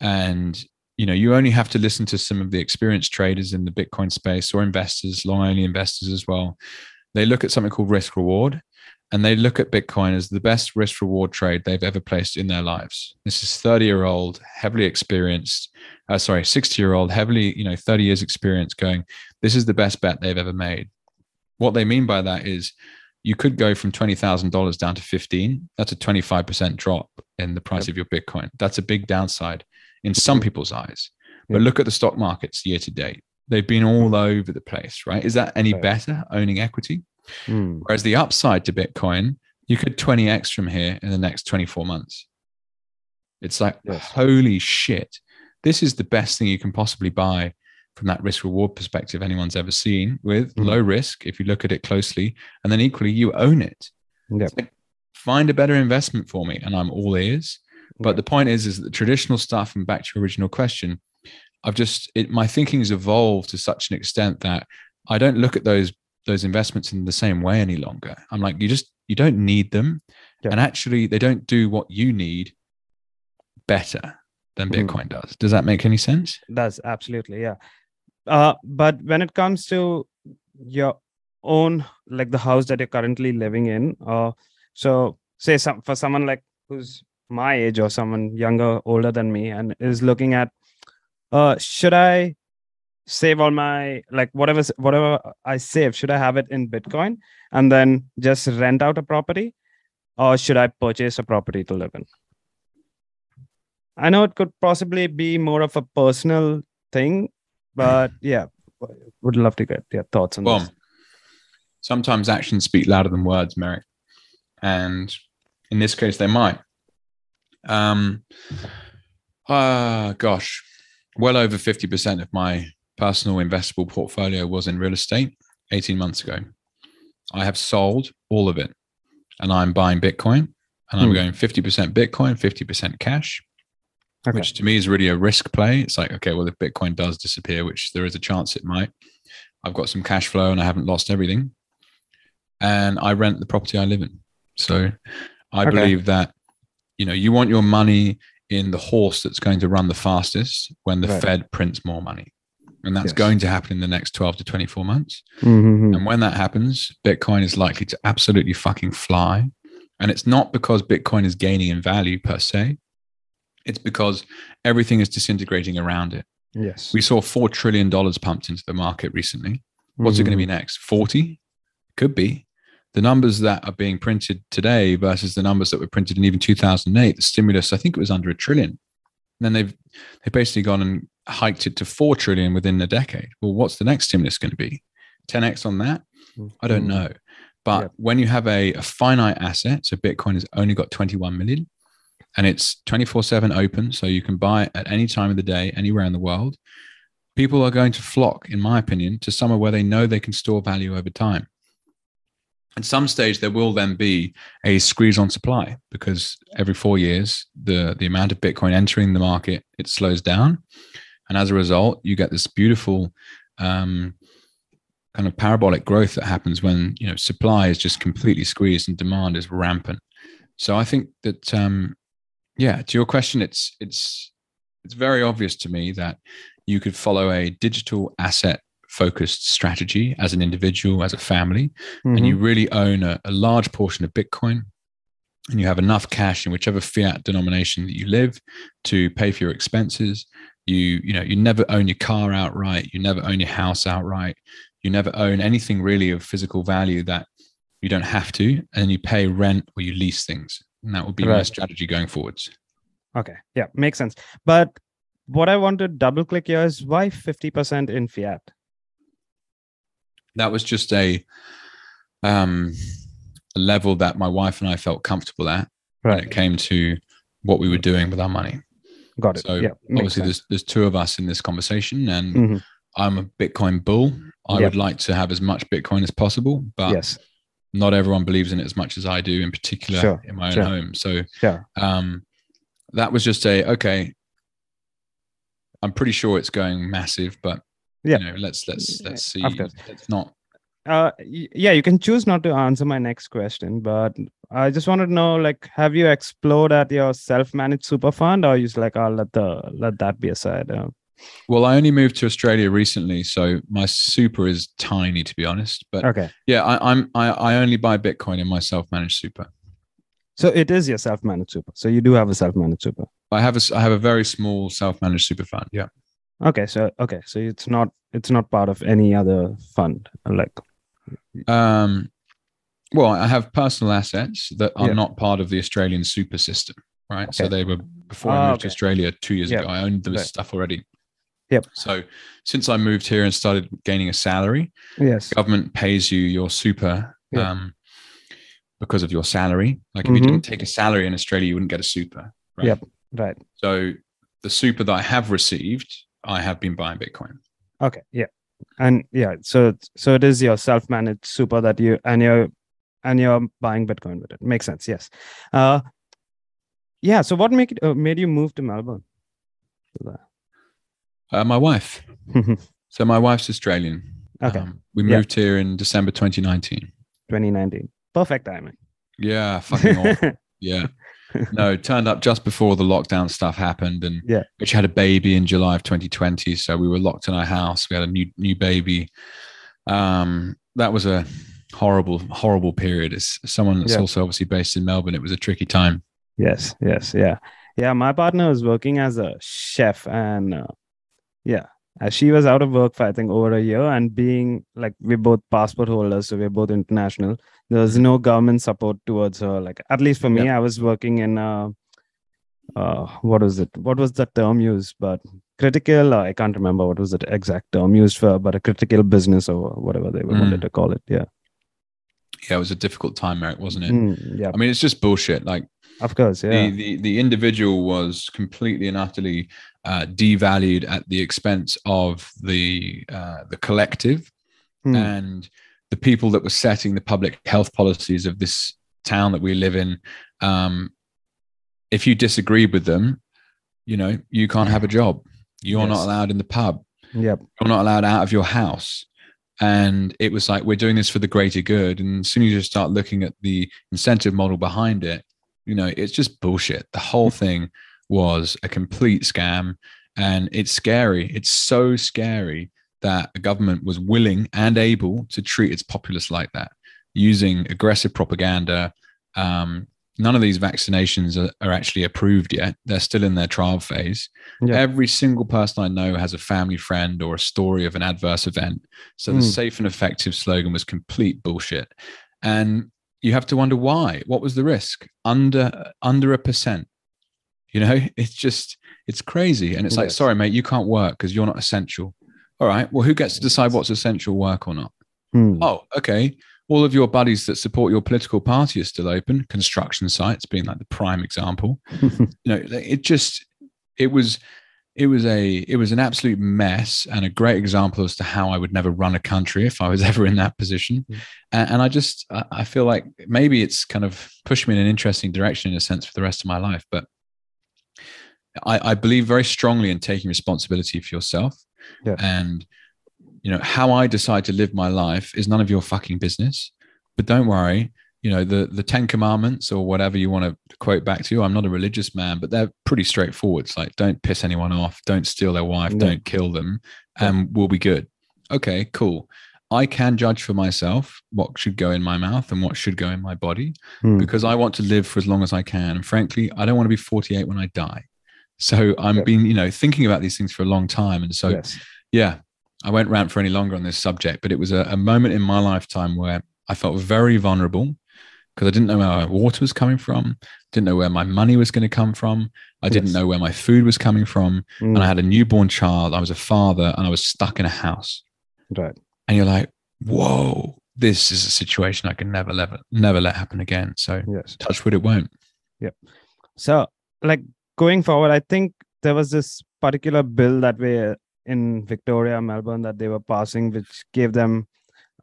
B: And you know, you only have to listen to some of the experienced traders in the Bitcoin space or investors, long only investors as well. They look at something called risk reward, and they look at Bitcoin as the best risk reward trade they've ever placed in their lives. This is 30 year old, heavily experienced, uh, sorry, 60 year old, heavily, you know, 30 years experience going, this is the best bet they've ever made. What they mean by that is you could go from $20,000 down to 15. That's a 25% drop in the price of your Bitcoin. That's a big downside in some people's eyes. But look at the stock markets year to date. They've been all over the place, right? Is that any better owning equity?
A: Mm.
B: Whereas the upside to Bitcoin, you could 20x from here in the next 24 months. It's like,
A: Yes.
B: holy shit. This is the best thing you can possibly buy from that risk reward perspective anyone's ever seen with
A: Mhm.
B: low risk if you look at it closely. And then equally, you own it.
A: Yep.
B: Like, find a better investment for me, and I'm all ears. But
A: Yeah.
B: the point is, is that the traditional stuff, and back to your original question, I've just it, my thinking has evolved to such an extent that I don't look at those those investments in the same way any longer. I'm like, you just you don't need them,
A: Yeah.
B: and actually, they don't do what you need better than
A: Mhm.
B: Bitcoin does. Does that make any sense?
A: That's absolutely yeah. Uh, but when it comes to your own, like the house that you're currently living in, uh, so say some for someone like who's my age or someone younger, older than me, and is looking at, uh, should I save all my like whatever whatever I save, should I have it in Bitcoin and then just rent out a property, or should I purchase a property to live in? I know it could possibly be more of a personal thing, but [CLEARS THROAT] yeah, would love to get your thoughts on
B: Well,
A: this.
B: sometimes actions speak louder than words, Meyrick. And in this case, they might. Um, uh, gosh, well over 50% of my personal investable portfolio was in real estate 18 months ago. I have sold all of it and I'm buying Bitcoin and I'm
A: Hmm.
B: going 50% Bitcoin, 50% cash
A: Okay.
B: which to me is really a risk play. It's like, okay, well, if Bitcoin does disappear, which there is a chance it might, I've got some cash flow and I haven't lost everything. And I rent the property I live in. So I
A: Okay.
B: believe that, you know, you want your money in the horse that's going to run the fastest when the
A: Right.
B: Fed prints more money. And that's
A: Yes.
B: going to happen in the next 12 to 24 months.
A: Mhm.
B: And when that happens, Bitcoin is likely to absolutely fucking fly. And it's not because Bitcoin is gaining in value per se, it's because everything is disintegrating around it.
A: Yes.
B: We saw $4 trillion pumped into the market recently. What's it going to be next? 40? Could be. The numbers that are being printed today versus the numbers that were printed in even 2008, the stimulus, I think it was under a trillion. And then they've they've basically gone and hiked it to 4 trillion within a decade. Well, what's the next stimulus going to be? 10x on that? I don't
A: Mhm.
B: know. But
A: Yep.
B: when you have a, a finite asset, so Bitcoin has only got 21 million and it's 24 7 open, so you can buy it at any time of the day, anywhere in the world, people are going to flock, in my opinion, to somewhere where they know they can store value over time. At some stage, there will then be a squeeze on supply because every four years, the, the amount of Bitcoin entering the market, it slows down. And as a result, you get this beautiful um, kind of parabolic growth that happens when you know supply is just completely squeezed and demand is rampant. So I think that um, yeah, to your question, it's it's it's very obvious to me that you could follow a digital asset focused strategy as an individual, as a family, and you mm-hmm. really own a, a large portion of Bitcoin, and you have enough cash in whichever fiat denomination that you live to pay for your expenses, you you know you never own your car outright. You never own your house outright. You never own anything really of physical value that you don't have to and you pay rent or you lease things. And that would be my strategy going forwards.
A: Okay. Yeah, makes sense. But what I want to double click here is why 50% in fiat?
B: That was just a um a level that my wife and I felt comfortable at when it came to what we were doing with our money
A: Got it.
B: so
A: yeah.
B: obviously
A: sense.
B: there's there's two of us in this conversation and
A: Mhm.
B: i'm a bitcoin bull i
A: Yep.
B: would like to have as much bitcoin as possible but
A: yes.
B: not everyone believes in it as much as i do in particular
A: Sure,
B: in my own
A: sure.
B: home so
A: Sure.
B: um that was just a okay i'm pretty sure it's going massive but
A: Yeah.
B: you know let's let's let's see
A: Of course.
B: it's not
A: Uh, yeah, you can choose not to answer my next question, but I just wanted to know, like, have you explored at your self-managed super fund, or you just like, I'll let the let that be aside? Uh,
B: well i only moved to australia recently so my super is tiny to be honest but
A: okay,
B: yeah I, i'm I, I only buy bitcoin in my self-managed super
A: so it is your self-managed super. So you do have a self-managed super.
B: i have a i have a very small self-managed super fund yeah
A: Okay, so okay, so it's not it's not part of any other fund, like
B: Um, well, I have personal assets that are
A: Yeah.
B: not part of the Australian super system, right? So they were before I
A: Ah,
B: moved to. Australia two years
A: Yep.
B: ago. I owned this
A: Right.
B: stuff already.
A: Yep.
B: So since I moved here and started gaining a salary,
A: yes,
B: government pays you your super
A: Yeah.
B: um, because of your salary. Like if you
A: Mhm.
B: didn't take a salary in Australia, you wouldn't get a super. Right?
A: Yep. right.
B: So the super that I have received, I have been buying Bitcoin.
A: Okay, yeah, and yeah, so so it is your self-managed super that you and you're and you're buying Bitcoin with it. Makes sense. Yes. Uh, yeah. So what make it uh, made you move to Melbourne?
B: Uh, my wife. So my wife's Australian.
A: okay,
B: Um, we
A: Yeah.
B: moved here in December 2019.
A: 2019. Perfect timing.
B: Yeah, fucking awful. [LAUGHS] Yeah. No, turned up just before the lockdown stuff happened and
A: Yeah.
B: which had a baby in July of 2020. So we were locked in our house. We had a new new baby. Um, that was a horrible, horrible period. As someone that's
A: Yeah.
B: also obviously based in Melbourne, it was a tricky time.
A: yes. Yes. Yeah. Yeah. My partner was working as a chef, and uh, yeah, as she was out of work for I think over a year, and being like we're both passport holders, so we're both international. There was no government support towards her. Like at least for me, I was working in uh, uh, what was it? What was the term used? But critical. Uh, I can't remember what was the exact term used for, but a critical business or whatever they
B: Mm.
A: wanted to call it. Yeah.
B: Yeah, it was a difficult time, Eric, wasn't it?
A: Mm, yeah.
B: I mean, it's just bullshit. Like
A: Of course. Yeah.
B: the, the the individual was completely and utterly uh, devalued at the expense of the uh, the collective
A: Hmm.
B: and the people that were setting the public health policies of this town that we live in. Um, if you disagreed with them, you know you can't have a job. You're
A: Yes.
B: not allowed in the pub.
A: Yep.
B: You're not allowed out of your house. And it was like we're doing this for the greater good. And as soon as you start looking at the incentive model behind it, you know, it's just bullshit. The whole thing was a complete scam. And it's scary. It's so scary that a government was willing and able to treat its populace like that, using aggressive propaganda. Um, none of these vaccinations are, are actually approved yet. They're still in their trial phase.
A: Yeah.
B: Every single person I know has a family friend or a story of an adverse event. So the
A: Mm.
B: safe and effective slogan was complete bullshit. And you have to wonder why. What was the risk? Under under a percent. You know, [LAUGHS] it's just it's crazy. And it's like, sorry, mate, you can't work because you're not essential. All right. Well, who gets to decide what's essential work or not?
A: Hmm.
B: Oh, okay. All of your buddies that support your political party are still open. Construction sites being like the prime example. [LAUGHS] you know, it just it was it was a it was an absolute mess and a great example as to how I would never run a country if I was [LAUGHS] ever in that position.
A: Mm.
B: And, and I just I I feel like maybe it's kind of pushed me in an interesting direction in a sense for the rest of my life. But I, I believe very strongly in taking responsibility for yourself.
A: Yeah.
B: And you know, how I decide to live my life is none of your fucking business. But don't worry, you know, the the Ten Commandments or whatever you want to quote back to. You, I'm not a religious man, but they're pretty straightforward. It's like don't piss anyone off, don't steal their wife,
A: Yeah.
B: don't kill them, and we'll be good. Okay, cool. I can judge for myself what should go in my mouth and what should go in my body
A: Hmm.
B: because I want to live for as long as I can. And frankly, I don't want to be 48 when I die. So I'm
A: Yeah.
B: been, you know, thinking about these things for a long time. And so
A: yes.
B: yeah, I won't rant for any longer on this subject, but it was a, a moment in my lifetime where I felt very vulnerable because I didn't know where my water was coming from, didn't know where my money was going to come from, I didn't
A: Yes.
B: know where my food was coming from,
A: Mm,
B: and I had a newborn child. I was a father, and I was stuck in a house.
A: right.
B: And you're like, whoa, this is a situation I can never, never, never let happen again. So
A: Yes.
B: touch wood, it won't. Yep.
A: So, like going forward, I think there was this particular bill that way in Victoria, Melbourne, that they were passing, which gave them,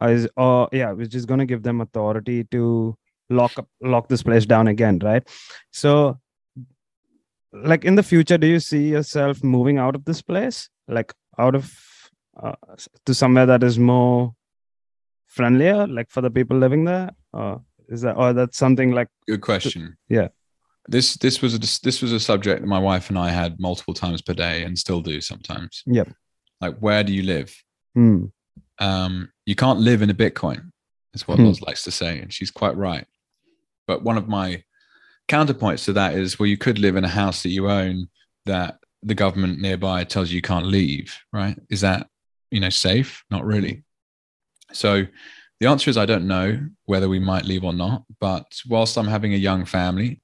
A: uh, is or yeah, which is going to give them authority to lock up, lock this place down again, right? So, like in the future, do you see yourself moving out of this place, like out of uh, to somewhere that is more friendlier, like for the people living there, or is that, or that's something like
B: Good question.
A: yeah.
B: This this was a this was a subject that my wife and I had multiple times per day and still do sometimes.
A: Yep.
B: Like, where do you live?
A: hmm,
B: um, you can't live in a Bitcoin, is what
A: Hmm.
B: Loz likes to say, and she's quite right. But one of my counterpoints to that is, well, you could live in a house that you own that the government nearby tells you you can't leave, right? Is that you know safe? Not really. So the answer is I don't know whether we might leave or not. But whilst I'm having a young family,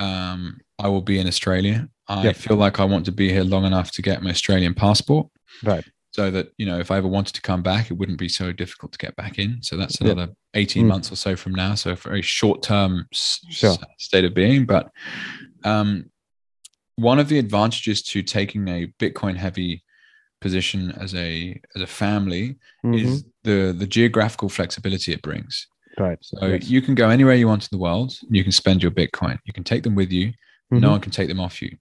B: um, I will be in Australia. I
A: Yep.
B: feel like I want to be here long enough to get my Australian passport
A: right.
B: so that you know if i ever wanted to come back it wouldn't be so difficult to get back in so that's another 18
A: Mm.
B: months or so from now so a very short term
A: Sure.
B: state of being but um, one of the advantages to taking a bitcoin heavy position as a as a family
A: Mhm.
B: is the the geographical flexibility it brings
A: right.
B: so
A: Yes.
B: you can go anywhere you want in the world you can spend your bitcoin you can take them with you
A: Mhm.
B: no one can take them off you.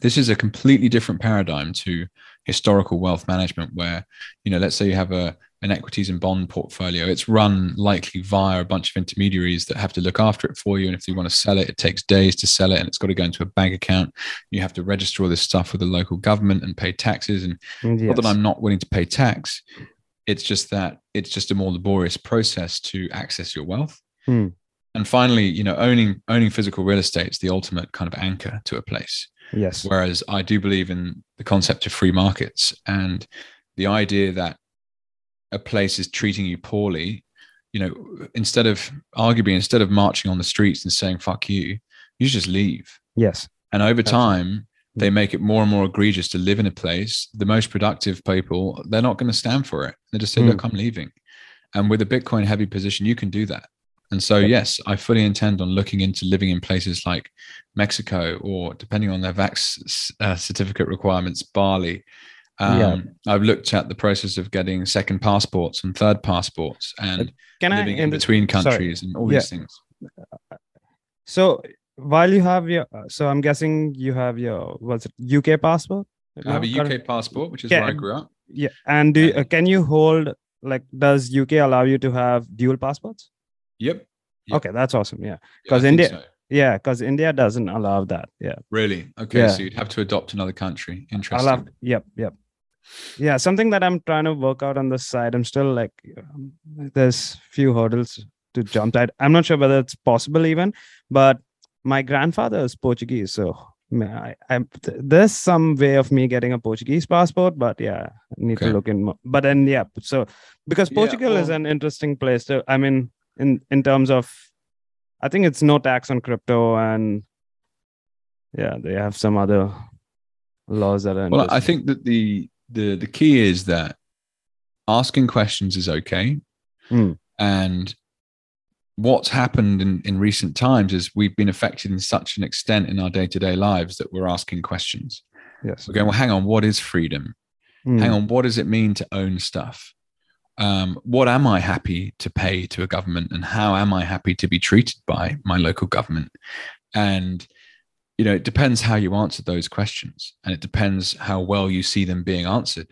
B: This is a completely different paradigm to historical wealth management, where you know, let's say you have a an equities and bond portfolio. It's run likely via a bunch of intermediaries that have to look after it for you. And if you want to sell it, it takes days to sell it, and it's got to go into a bank account. You have to register all this stuff with the local government and pay taxes. And
A: Yes.
B: not that I'm not willing to pay tax. It's just that it's just a more laborious process to access your wealth.
A: Hmm.
B: And finally, you know, owning owning physical real estate is the ultimate kind of anchor to a place.
A: yes.
B: Whereas I do believe in the concept of free markets and the idea that a place is treating you poorly, you know, instead of arguably, instead of marching on the streets and saying, fuck you, you just leave.
A: Yes.
B: And over time, they make it more and more egregious to live in a place. The most productive people, they're not going to stand for it. They just say,
A: Mm.
B: look, I'm leaving. And with a Bitcoin heavy position, you can do that. And so, yes, I fully intend on looking into living in places like Mexico or, depending on their vax uh, certificate requirements, Bali. Um,
A: Yeah.
B: I've looked at the process of getting second passports and third passports and
A: Can I
B: living in
A: inter-
B: between
A: sorry.
B: countries and all
A: Yeah.
B: these things.
A: So while you have your, uh, so I'm guessing you have your what's it UK passport?
B: I have a? UK passport, which is
A: Yeah.
B: where I grew up.
A: Yeah, and do you, uh, can you hold like does UK allow you to have dual passports?
B: Yep. Yep.
A: Okay, that's awesome. Yeah,
B: Yeah, I
A: 'Cause
B: think
A: India-
B: so.
A: yeah, because India doesn't allow that. Yeah,
B: Really? Okay.
A: Yeah.
B: So you'd have to adopt another country. Interesting.
A: have. Yep, yep. Yeah, something that I'm trying to work out on the side. I'm still like, um, there's few hurdles to jump. I'm not sure whether it's possible even, but my grandfather is Portuguese, so I, I, there's some way of me getting a Portuguese passport, but yeah, I need
B: Okay.
A: to look in. More. But then yeah, so because
B: Yeah,
A: Portugal is an interesting place to. I mean, in in terms of, I think it's no tax on crypto, and yeah, they have some other laws that are.
B: Well, I think that the the the key is that asking questions is okay,
A: Hmm.
B: and what's happened in, in recent times is we've been affected in such an extent in our day to day lives that we're asking questions.
A: yes.
B: We're going, well, hang on, what is freedom?
A: Hmm.
B: Hang on, what does it mean to own stuff? Um, what am I happy to pay to a government, and how am I happy to be treated by my local government? And you know, it depends how you answer those questions, and it depends how well you see them being answered.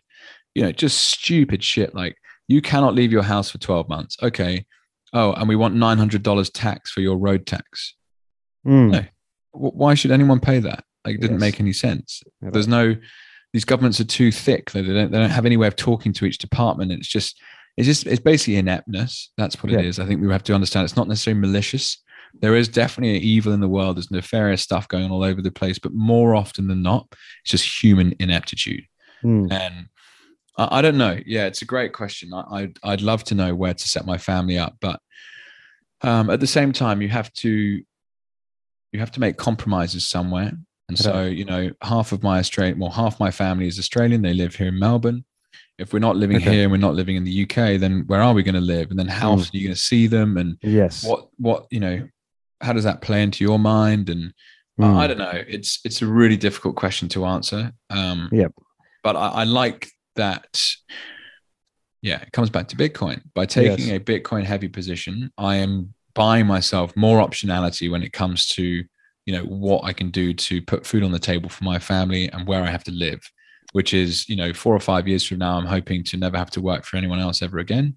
B: You know, just stupid shit like you cannot leave your house for twelve months. Okay, oh, and we want nine hundred dollars tax for your road tax.
A: Hmm.
B: No. Wh- Why should anyone pay that? Like, it didn't
A: Yes.
B: make any sense there's no these governments are too thick they don't they don't have any way of talking to each department it's just it's just it's basically ineptness that's what it
A: Yeah.
B: is i think we have to understand it's not necessarily malicious there is definitely evil in the world. There's nefarious stuff going on all over the place, but more often than not, it's just human ineptitude.
A: Mm.
B: And I, don't know. Yeah, it's a great question. I, I'd I'd love to know where to set my family up, but um, at the same time, you have to you have to make compromises somewhere. And so, you know, half of my Australian, well, half my family is Australian. They live here in Melbourne. If we're not living
A: Okay.
B: here and we're not living in the UK, then where are we going to live? And then how
A: Mm.
B: often are you going to see them? And
A: Yes.
B: what, what, you know, how does that play into your mind? And I-
A: Mm.
B: I don't know. It's it's a really difficult question to answer. Um,
A: Yep.
B: But I, I like that. Yeah, it comes back to Bitcoin. By taking
A: Yes.
B: a Bitcoin heavy position, I am buying myself more optionality when it comes to you know what I can do to put food on the table for my family and where I have to live. Which is you know four or five years from now, I'm hoping to never have to work for anyone else ever again,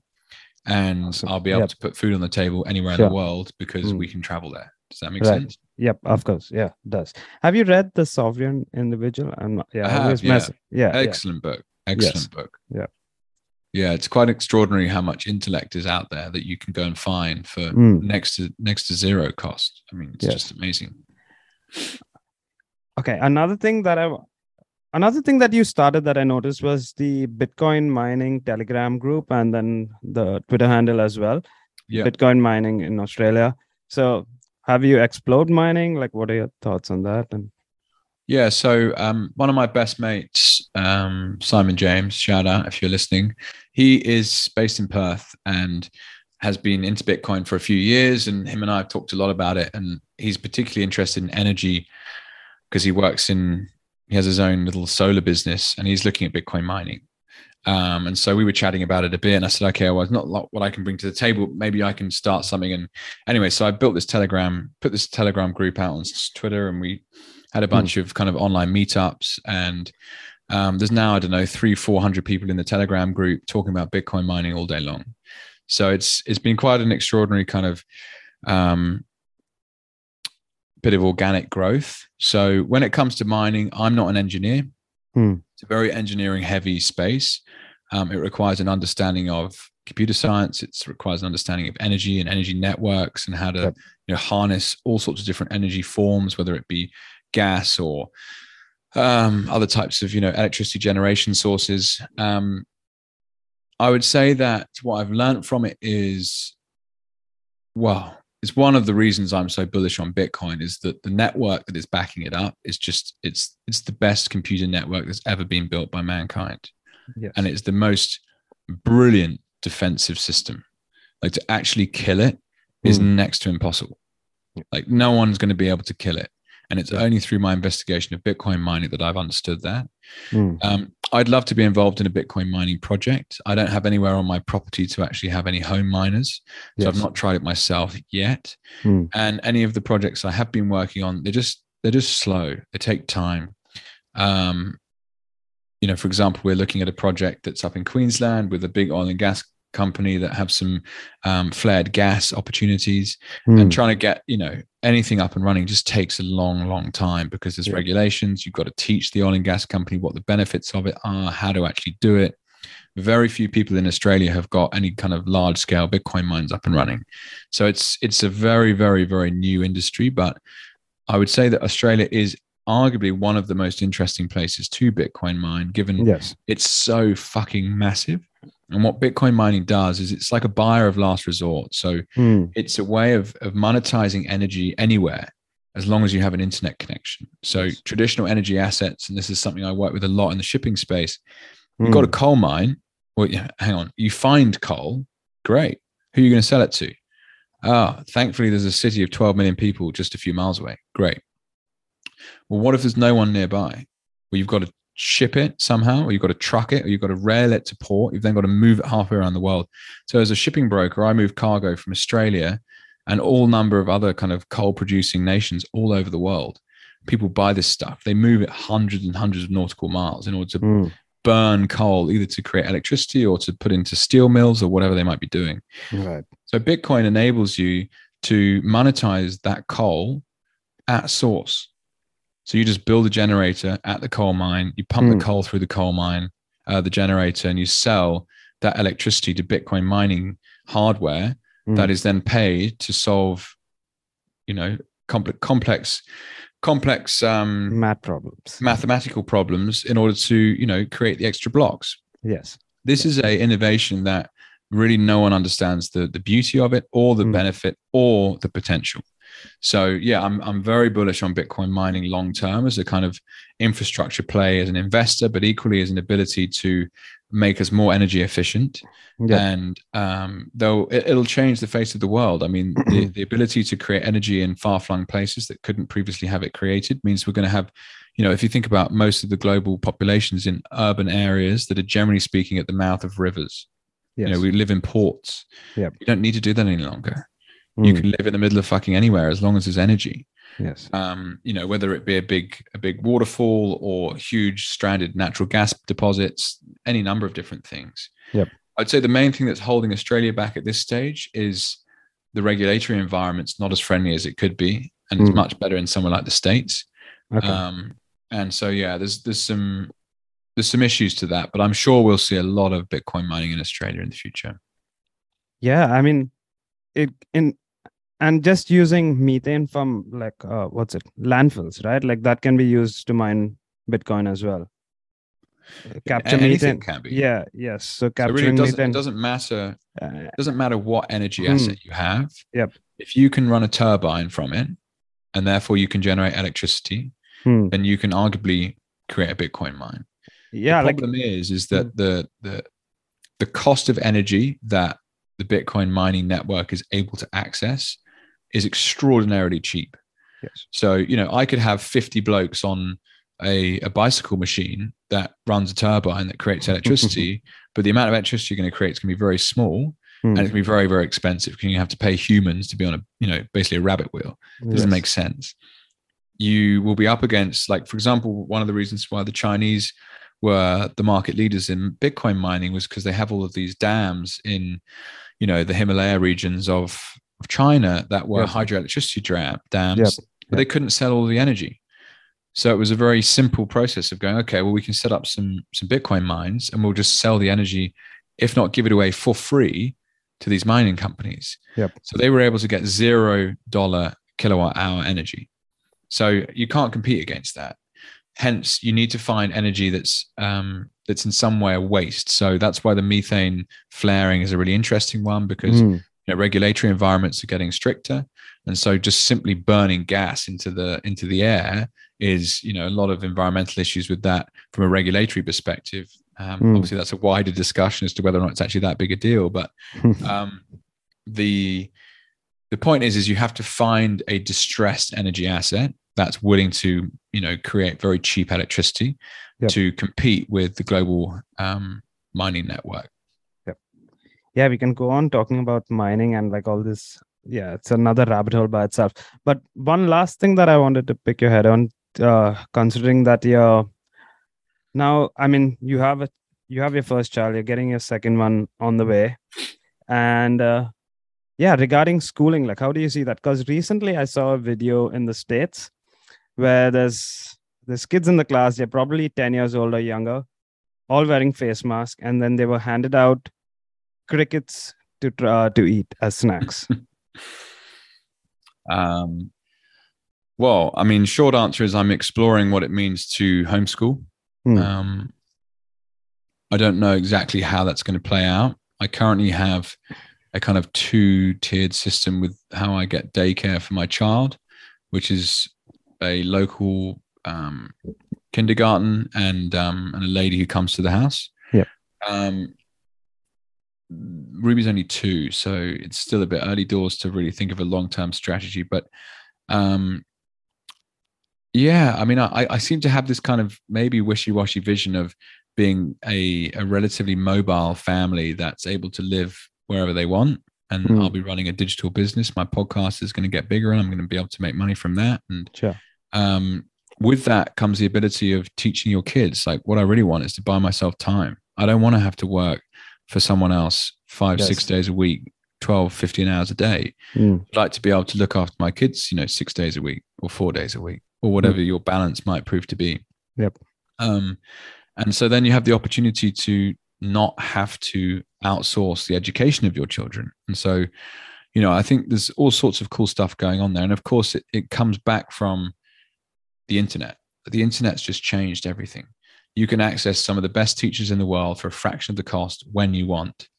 B: and
A: Awesome.
B: I'll be able
A: Yep.
B: to put food on the table anywhere in the world because
A: Mm.
B: we can travel there. Does that make
A: Right.
B: sense?
A: Yep, of course. Yeah, it does. Have you read The Sovereign Individual? I'm not, yeah,
B: I have, yeah.
A: mess- yeah, yeah.
B: excellent book excellent
A: Yes.
B: book
A: Yeah.
B: Yeah it's quite extraordinary how much intellect is out there that you can go and find for
A: Mm.
B: next to next to zero cost i mean it's
A: Yes.
B: just amazing
A: Okay, another thing that I another thing that you started that I noticed was the Bitcoin mining Telegram group and then the Twitter handle as well.
B: yeah
A: Bitcoin mining in Australia. So have you explored mining? Like what are your thoughts on that? And
B: yeah so um, one of my best mates um, simon james shout out if you're listening. He is based in perth and has been into bitcoin for a few years and him and i have talked a lot about it and he's particularly interested in energy because he works in he has his own little solar business and he's looking at bitcoin mining. Um, and so we were chatting about it a bit and i said okay well it's not lot what i can bring to the table. Maybe i can start something. And anyway so i built this telegram put this telegram group out on twitter and we had a bunch of kind of online meetups and um, there's now i don't know three four hundred people in the telegram group talking about bitcoin mining all day long so it's it's been quite an extraordinary kind of um, bit of organic growth. So when it comes to mining, I'm not an engineer.
A: Hmm.
B: It's a very engineering heavy space. Um, it requires an understanding of computer science. It requires an understanding of energy and energy networks and how to
A: Yep.
B: you know harness all sorts of different energy forms, whether it be gas or um, other types of you know electricity generation sources. Um, I would say that what I've learned from it is, well, it's one of the reasons I'm so bullish on Bitcoin is that the network that is backing it up is just it's it's the best computer network that's ever been built by mankind,
A: yes.
B: and it's the most brilliant defensive system. Like to actually kill it is
A: Mm.
B: next to impossible. Like no one's going to be able to kill it, and it's
A: Yeah.
B: only through my investigation of Bitcoin mining that I've understood that.
A: Mm.
B: Um, I'd love to be involved in a Bitcoin mining project. I don't have anywhere on my property to actually have any home miners, so I've not tried it myself yet.
A: Mm.
B: And any of the projects I have been working on, they're just they're just slow. They take time. Um, you know, for example, we're looking at a project that's up in Queensland with a big oil and gas company that have some um, flared gas opportunities
A: Mm.
B: and trying to get you know anything up and running just takes a long long time because there's
A: Yeah.
B: regulations you've got to teach the oil and gas company what the benefits of it are how to actually do it very few people in australia have got any kind of large scale bitcoin mines up and running so it's it's a very very very new industry but i would say that australia is arguably one of the most interesting places to bitcoin mine given
A: yes.
B: it's so fucking massive and what bitcoin mining does is it's like a buyer of last resort so
A: Mm.
B: it's a way of, of monetizing energy anywhere as long as you have an internet connection. So
A: Yes.
B: traditional energy assets, and this is something I work with a lot in the shipping space. You've got a
A: Mm.
B: coal mine. Well, yeah, hang on. You find coal, great. Who are you going to sell it to? Ah, thankfully, there's a city of 12 million people just a few miles away. Great. Well, what if there's no one nearby? Well, you've got to ship it somehow, or you've got to truck it, or you've got to rail it to port. You've then got to move it halfway around the world. So, as a shipping broker, I move cargo from Australia and all number of other kind of coal producing nations all over the world. People buy this stuff. They move it hundreds and hundreds of nautical miles in order to
A: Mm.
B: burn coal, either to create electricity or to put into steel mills or whatever they might be doing.
A: Right.
B: So Bitcoin enables you to monetize that coal at source. So you just build a generator at the coal mine, you pump
A: Hmm.
B: the coal through the coal mine, uh, the generator, and you sell that electricity to Bitcoin mining hardware
A: Mm.
B: that is then paid to solve you know complex complex complex um,
A: math problems
B: mathematical problems in order to you know create the extra blocks
A: yes
B: this is a innovation that really no one understands the the beauty of it or the
A: Mm.
B: benefit or the potential so yeah i'm i'm very bullish on bitcoin mining long term as a kind of infrastructure play as an investor but equally as an ability to make us more energy efficient.
A: Yeah.
B: And um, though it, it'll change the face of the world. I mean [CLEARS THROAT] the, the ability to create energy in far-flung places that couldn't previously have it created means we're going to have you know if you think about most of the global populations in urban areas that are generally speaking at the mouth of rivers.
A: Yes.
B: you know we live in ports.
A: Yep.
B: you don't need to do that any longer you
A: Mm,
B: can live in the middle of fucking anywhere as long as there's energy.
A: Yes.
B: Um, you know whether it be a big a big waterfall or huge stranded natural gas deposits any number of different things.
A: Yep.
B: i'd say the main thing that's holding australia back at this stage is the regulatory environment's not as friendly as it could be and it's
A: Mm.
B: much better in somewhere like the states.
A: Okay.
B: Um, and so yeah there's there's some there's some issues to that but i'm sure we'll see a lot of bitcoin mining in australia in the future.
A: Yeah i mean it in and just using methane from like uh, what's it landfills right like that can be used to mine bitcoin as well capture
B: anything
A: methane
B: can be.
A: yeah yes so
B: so
A: capturing
B: really it doesn't,
A: methane
B: it doesn't matter
A: uh,
B: it doesn't matter what energy
A: Hmm.
B: asset you have.
A: Yep.
B: If you can run a turbine from it and therefore you can generate electricity,
A: hmm,
B: then you can arguably create a Bitcoin mine.
A: yeah
B: the
A: like
B: problem is, is that
A: Hmm.
B: the the the cost of energy that the Bitcoin mining network is able to access is extraordinarily cheap.
A: yes
B: So, you know, I could have 50 blokes on a, a bicycle machine that runs a turbine that creates [LAUGHS] electricity, but the amount of electricity you're going to create is going to be very small
A: Hmm,
B: and it's going to be very, very expensive because you have to pay humans to be on a, you know, basically a rabbit wheel. It doesn't
A: yes.
B: make sense. You will be up against, like, for example, one of the reasons why the Chinese were the market leaders in Bitcoin mining was because they have all of these dams in, you know, the Himalaya regions of, of China that were
A: Yep.
B: hydroelectricity dra- dams,
A: Yep.
B: but they couldn't sell all the energy. So it was a very simple process of going, okay, well, we can set up some some Bitcoin mines and we'll just sell the energy, if not give it away for free to these mining companies.
A: Yep.
B: So they were able to get zero dollar kilowatt hour energy. So you can't compete against that. Hence, you need to find energy that's um, that's in some way a waste. So that's why the methane flaring is a really interesting one because you know, regulatory environments are getting stricter, and so just simply burning gas into the into the air is you know a lot of environmental issues with that from a regulatory perspective. Um,
A: Mm.
B: Obviously, that's a wider discussion as to whether or not it's actually that big a deal, but [LAUGHS] um, the the point is is you have to find a distressed energy asset that's willing to you know create very cheap electricity
A: Yep.
B: to compete with the global um, mining network.
A: Yeah we can go on talking about mining and like all this. Yeah it's another rabbit hole by itself. But one last thing that i wanted to pick your head on uh considering that you're now i mean you have a you have your first child you're getting your second one on the way. And uh yeah regarding schooling like how do you see that? Because recently i saw a video in the states where there's there's kids in the class they're probably 10 years old or younger all wearing face masks and then they were handed out crickets to tr- uh, to eat as snacks. [LAUGHS]
B: Um, well, I mean, short answer is I'm exploring what it means to homeschool.
A: Hmm.
B: Um, I don't know exactly how that's going to play out. I currently have a kind of two tiered system with how I get daycare for my child, which is a local um, kindergarten and um, and a lady who comes to the house.
A: Yep.
B: Um, Ruby's only two, so it's still a bit early doors to really think of a long term strategy. But um, yeah, I mean, I, I seem to have this kind of maybe wishy washy vision of being a, a relatively mobile family that's able to live wherever they want. And
A: Hmm.
B: I'll be running a digital business. My podcast is going to get bigger and I'm going to be able to make money from that. And
A: Sure.
B: um, with that comes the ability of teaching your kids. Like, what I really want is to buy myself time. I don't want to have to work for someone else five,
A: Yes.
B: six days a week, 12, 15 hours a day.
A: Mm,
B: I'd like to be able to look after my kids, you know, six days a week or four days a week or whatever your balance might prove to be.
A: Yep.
B: Um, and so then you have the opportunity to not have to outsource the education of your children. And so, you know, I think there's all sorts of cool stuff going on there. And of course, it, it comes back from the internet. The internet's just changed everything. You can access some of the best teachers in the world for a fraction of the cost when you want.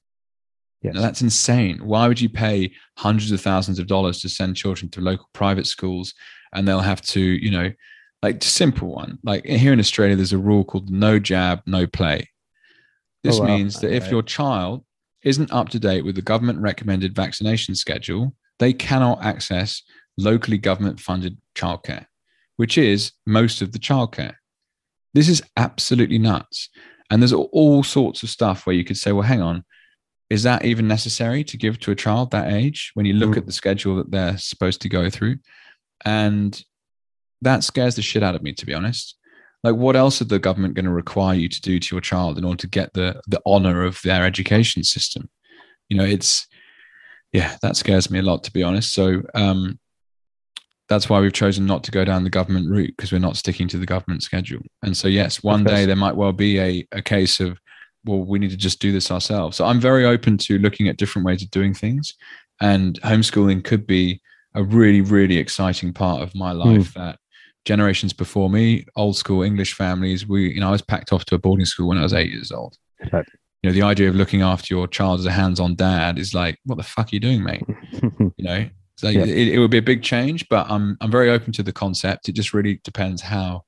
A: Yes.
B: Now, that's insane. Why would you pay hundreds of thousands of dollars to send children to local private schools and they'll have to, you know, like simple one. Like here in Australia, there's a rule called no jab, no play. This
A: Oh, wow.
B: means that if your child isn't up to date with the government recommended vaccination schedule, they cannot access locally government funded childcare, which is most of the childcare. This is absolutely nuts. And there's all sorts of stuff where you could say, well, hang on, is that even necessary to give to a child that age when you look
A: Mm.
B: at the schedule that they're supposed to go through? And that scares the shit out of me, to be honest. Like, what else are the government going to require you to do to your child in order to get the the honor of their education system? You know, it's yeah, that scares me a lot, to be honest. So um, that's why we've chosen not to go down the government route because we're not sticking to the government schedule. And so, yes, one day there might well be a, a case of, well, we need to just do this ourselves. So I'm very open to looking at different ways of doing things. And homeschooling could be a really, really exciting part of my hmm. life that generations before me, old school English families, we, you know, I was packed off to a boarding school when I was eight years old.
A: Right.
B: You know, the idea of looking after your child as a hands on dad is like, what the fuck are you doing, mate? [LAUGHS] you know so
A: Yeah.
B: it, it would be a big change but i'm i'm very open to the concept it just really depends how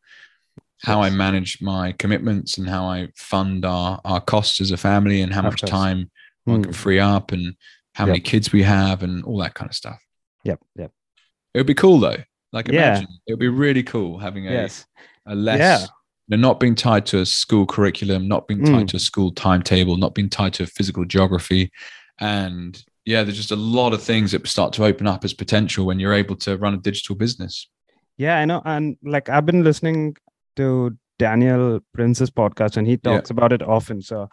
B: how i manage my commitments and how i fund our our costs as a family and how much time one
A: Mm.
B: can free up and how many kids we have and all that kind of stuff
A: Yep. Yep.
B: it would be cool though like
A: Yeah.
B: imagine it would be really cool having a,
A: Yes.
B: a less
A: Yeah.
B: you know, not being tied to a school curriculum not being tied
A: Mm.
B: to a school timetable not being tied to a physical geography and yeah there's just a lot of things that start to open up as potential when you're able to run a digital business
A: Yeah, I know. And like I've been listening to Daniel Prince's podcast and he
B: Yeah.
A: talks about it often. So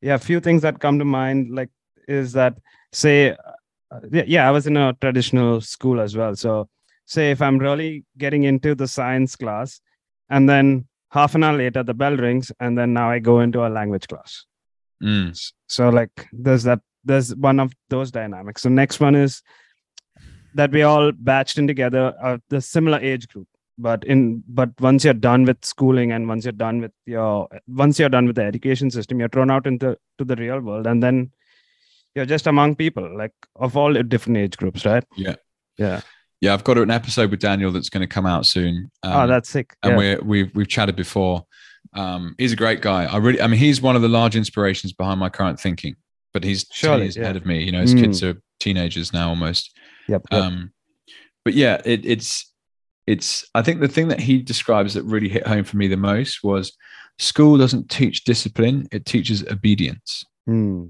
A: yeah, a few things that come to mind like is that say uh, yeah, yeah, I was in a traditional school as well. So say if I'm really getting into the science class and then half an hour later the bell rings and then now I go into a language class.
B: Mm.
A: So like there's that there's one of those dynamics. So next one is that we all batched in together uh, the similar age group. But in but once you're done with schooling and once you're done with your once you're done with the education system you're thrown out into to the real world. And then you're just among people like of all different age groups right?
B: Yeah.
A: yeah.
B: Yeah i've got an episode with daniel that's going to come out soon.
A: Oh
B: Um,
A: that's sick.
B: and
A: yeah.
B: we're, we've we've chatted before. Um he's a great guy. I really i mean he's one of the large inspirations behind my current thinking but he's 10
A: Surely,
B: years
A: yeah.
B: ahead of me you know his
A: Mm.
B: kids are teenagers now almost
A: yep, yep.
B: Um, but yeah, it, it's it's. I think the thing that he describes that really hit home for me the most was school doesn't teach discipline; it teaches obedience.
A: Hmm.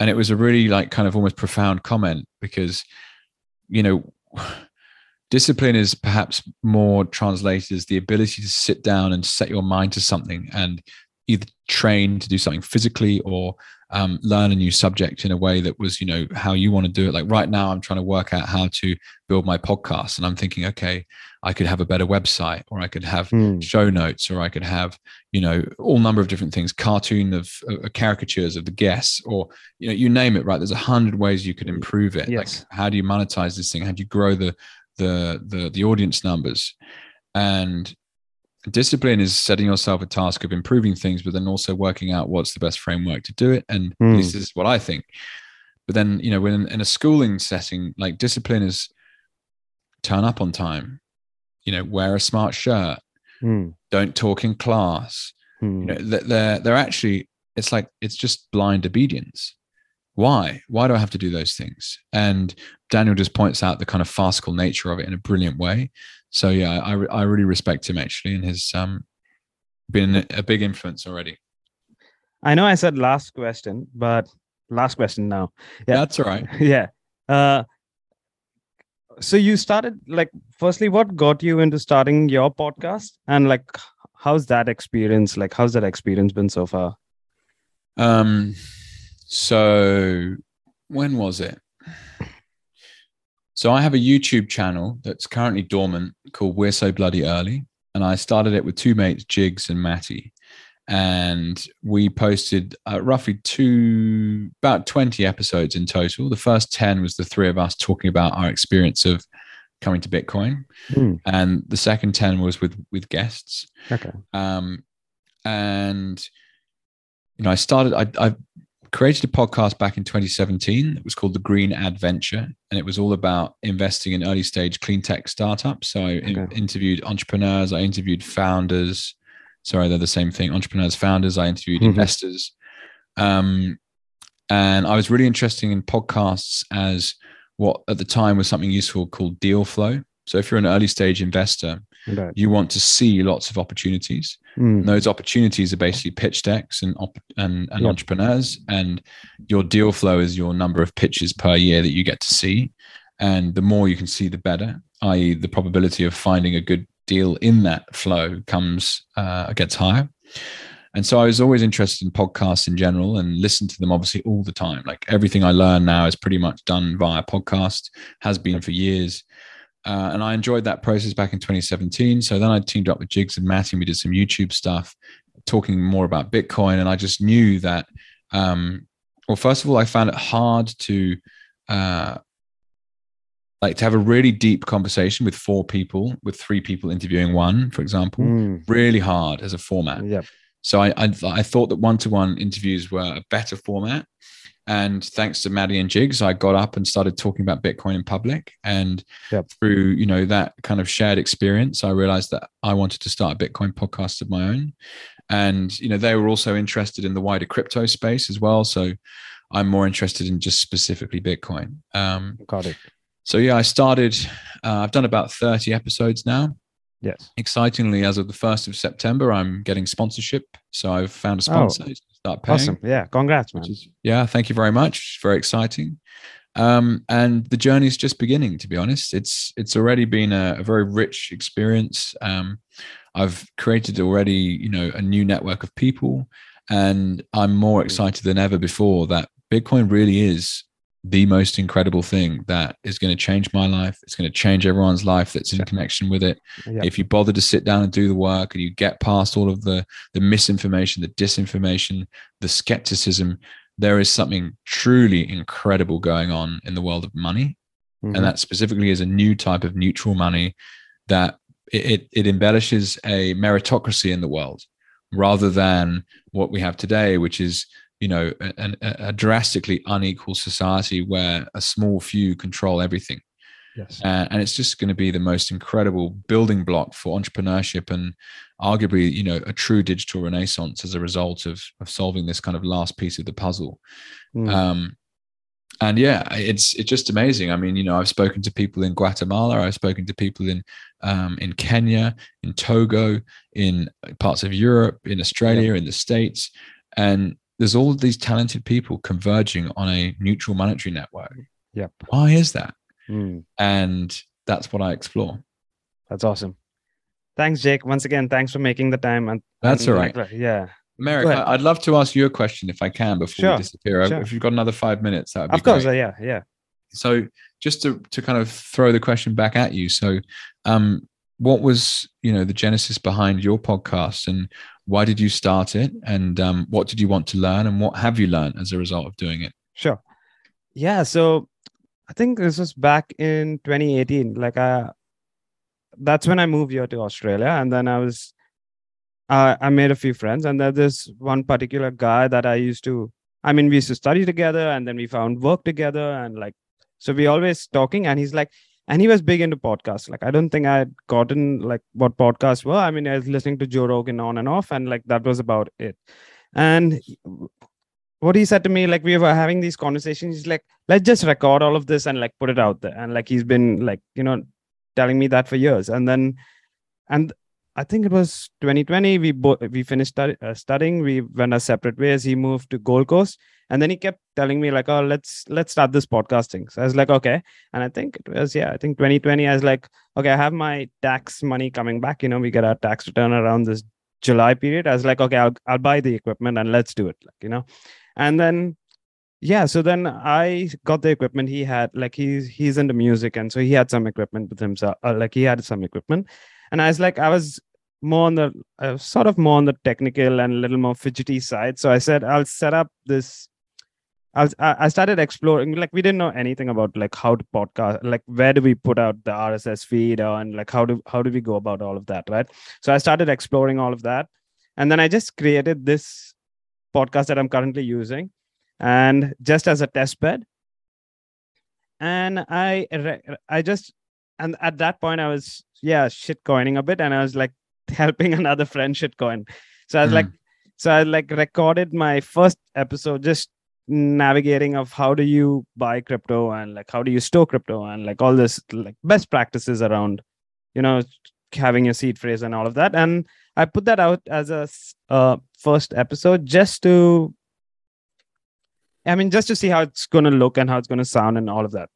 B: And it was a really like kind of almost profound comment because, you know, [SIGHS] discipline is perhaps more translated as the ability to sit down and set your mind to something and either train to do something physically or um, learn a new subject in a way that was, you know, how you want to do it. Like right now, I'm trying to work out how to build my podcast, and I'm thinking, okay, I could have a better website, or I could have
A: Hmm.
B: show notes, or I could have, you know, all number of different things, cartoon of uh, caricatures of the guests, or you know, you name it. Right? There's a hundred ways you could improve it.
A: Yes.
B: Like, how do you monetize this thing? How do you grow the the the the audience numbers? And discipline is setting yourself a task of improving things but then also working out what's the best framework to do it. And
A: Hmm.
B: this is what i think. But then you know when in a schooling setting like discipline is turn up on time. You know wear a smart shirt.
A: Hmm.
B: don't talk in class.
A: Hmm.
B: you know they're, they're actually it's like it's just blind obedience. Why? Why do i have to do those things? And daniel just points out the kind of farcical nature of it in a brilliant way so yeah i, I really respect him actually and his um been a big influence already.
A: I know i said last question but last question now. Yeah.
B: that's all right. [LAUGHS]
A: Yeah. Uh so you started like firstly what got you into starting your podcast? And like how's that experience like how's that experience been so far?
B: Um, so when was it? So I have a YouTube channel that's currently dormant called We're So Bloody Early. And I started it with two mates, Jigs and Matty. and we posted uh, roughly two about 20 episodes in total the first 10 was the three of us talking about our experience of coming to bitcoin
A: Hmm.
B: and the second 10 was with with guests
A: Okay.
B: um and you know i started i i created a podcast back in 2017 it was called the green adventure and it was all about investing in early stage clean tech startups so i
A: Okay.
B: interviewed entrepreneurs i interviewed founders sorry they're the same thing entrepreneurs founders i interviewed
A: Mhm.
B: investors um and i was really interested in podcasts as what at the time was something useful called deal flow so if you're an early stage investor
A: Right.
B: you want to see lots of opportunities. And those opportunities are basically pitch decks and op- and, and
A: Yep.
B: entrepreneurs and your deal flow is your number of pitches per year that you get to see. And the more you can see the better i.e the probability of finding a good deal in that flow comes uh, gets higher. And so i was always interested in podcasts in general and listen to them obviously all the time. Like everything i learn now is pretty much done via podcast has been for years uh, and I enjoyed that process back in 2017. So then I teamed up with Jigs and Matty and we did some YouTube stuff talking more about Bitcoin. And I just knew that, um, well, first of all, I found it hard to, uh, like to have a really deep conversation with four people, with three people interviewing one, for example,
A: Hmm.
B: really hard as a format.
A: Yep.
B: So I, I, I thought that one-to-one interviews were a better format. And thanks to Maddie and Jigs, I got up and started talking about Bitcoin in public. And
A: Yep.
B: through, you know, that kind of shared experience, I realized that I wanted to start a Bitcoin podcast of my own. And, you know, they were also interested in the wider crypto space as well. So I'm more interested in just specifically Bitcoin. Um,
A: Got it.
B: so yeah, I started, uh, I've done about 30 episodes now
A: Yes.
B: excitingly, as of the first of September, I'm getting sponsorship. So I've found a sponsor to start paying.
A: Awesome. Yeah. Congrats, man.
B: Is yeah, thank you very much. Very exciting. Um, and the journey is just beginning. To be honest, it's it's already been a, a very rich experience. Um, I've created already, you know, a new network of people, and I'm more excited than ever before that Bitcoin really is the most incredible thing that is going to change my life. It's going to change everyone's life that's in connection with it
A: Yeah.
B: if you bother to sit down and do the work and you get past all of the the misinformation the disinformation the skepticism there is something truly incredible going on in the world of money
A: Mhm.
B: and that specifically is a new type of neutral money that it, it, it embellishes a meritocracy in the world rather than what we have today which is you know a, a, a drastically unequal society where a small few control everything
A: yes.
B: uh, and it's just going to be the most incredible building block for entrepreneurship and arguably you know a true digital renaissance as a result of of solving this kind of last piece of the puzzle
A: Hmm.
B: um and yeah it's it's just amazing i mean you know i've spoken to people in guatemala i've spoken to people in um, in kenya in togo in parts of europe in australia in the states and there's all of these talented people converging on a neutral monetary network
A: Yep.
B: why is that
A: Hmm.
B: and that's what I explore.
A: That's awesome. Thanks, Jake. Once again, thanks for making the time. And
B: That's
A: and
B: all right.
A: Yeah.
B: Meyrick, I'd love to ask you a question if I can before
A: Sure,
B: we disappear.
A: sure.
B: If you've got another five minutes, that would be
A: Of course.
B: great.
A: yeah. Yeah.
B: So, just to to kind of throw the question back at you. So, um, what was you know the genesis behind your podcast, and why did you start it, and um, what did you want to learn, and what have you learned as a result of doing it?
A: Sure. Yeah. So I think this was back in 2018. Like, uh, that's when I moved here to Australia. And then I was, uh, I made a few friends. And there's one particular guy that I used to, I mean, we used to study together and then we found work together. And like, so we always talking. And he's like, and he was big into podcasts. Like, I don't think I had gotten like what podcasts were. I mean, I was listening to Joe Rogan on and off. And like, that was about it. And what he said to me, like we were having these conversations, he's like, let's just record all of this and like put it out there. And like he's been like, you know, telling me that for years. And then, and I think it was 2020. We both we finished study, uh, studying. We went our separate ways. He moved to Gold Coast, and then he kept telling me like, "Oh, let's let's start this podcasting." So I was like, "Okay." And I think it was yeah, I think 2020. I was like, "Okay, I have my tax money coming back. You know, we get our tax return around this July period." I was like, "Okay, I'll I'll buy the equipment and let's do it." Like you know, and then yeah so then i got the equipment he had like he's he's into music and so he had some equipment with himself uh, like he had some equipment and i was like i was more on the uh, sort of more on the technical and a little more fidgety side. So I said I'll set up this. I was I started exploring like we didn't know anything about like how to podcast like where do we put out the RSS feed and like how do how do we go about all of that right so I started exploring all of that and then I just created this podcast that I'm currently using and just as a test bed and I I just and at that point I was yeah shit coining a bit and I was like [LAUGHS] helping another friend shit coin. So I was mm. like, so I like recorded my first episode just navigating of how do you buy crypto and like how do you store crypto and like all this like best practices around, you know, having your seed phrase and all of that. And I put that out as a uh, first episode just to, I mean, just to see how it's going to look and how it's going to sound and all of that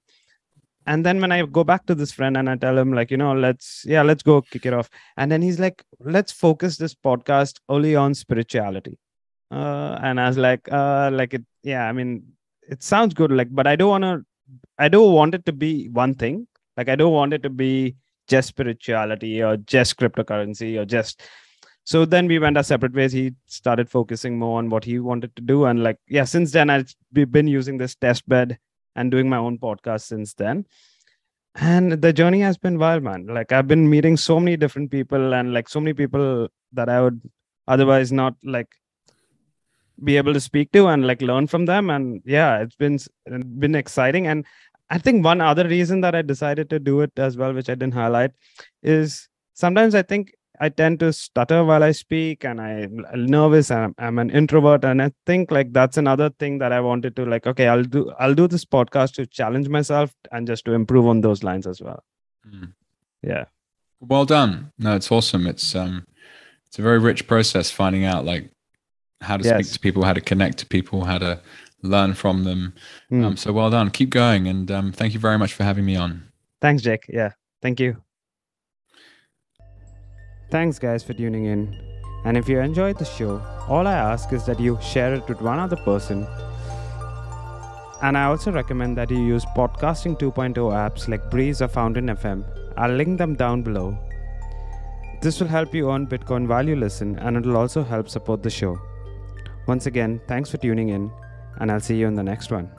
A: and then when i go back to this friend and i tell him like you know let's yeah let's go kick it off. And then he's like let's focus this podcast only on spirituality. Uh, and i was like uh like it yeah i mean it sounds good like but i don't want to i don't want it to be one thing. Like i don't want it to be just spirituality or just cryptocurrency or just so then we went our separate ways. He started focusing more on what he wanted to do. And like yeah since then i've been using this test bed and doing my own podcast since then. And the journey has been wild man. Like i've been meeting so many different people and like so many people that i would otherwise not like be able to speak to and like learn from them. And yeah it's been been exciting. And i think one other reason that i decided to do it as well which i didn't highlight is sometimes i think I tend to stutter while I speak and I'm nervous and I'm, I'm, an introvert. And I think like that's another thing that I wanted to like, okay, I'll do, I'll do this podcast to challenge myself and just to improve on those lines as well. Mm. Yeah.
B: Well done. No, it's awesome. It's, um, it's a very rich process finding out like how to yes. speak to people, how to connect to people, how to learn from them. Mm. Um, so well done. Keep going. And um, thank you very much for having me on.
A: Thanks, Jake. Yeah. Thank you. Thanks, guys, for tuning in. And if you enjoyed the show, all I ask is that you share it with one other person. And I also recommend that you use Podcasting 2.0 apps like Breez or Fountain FM. I'll link them down below. This will help you earn Bitcoin while you listen, and it'll also help support the show. Once again, thanks for tuning in, and I'll see you in the next one.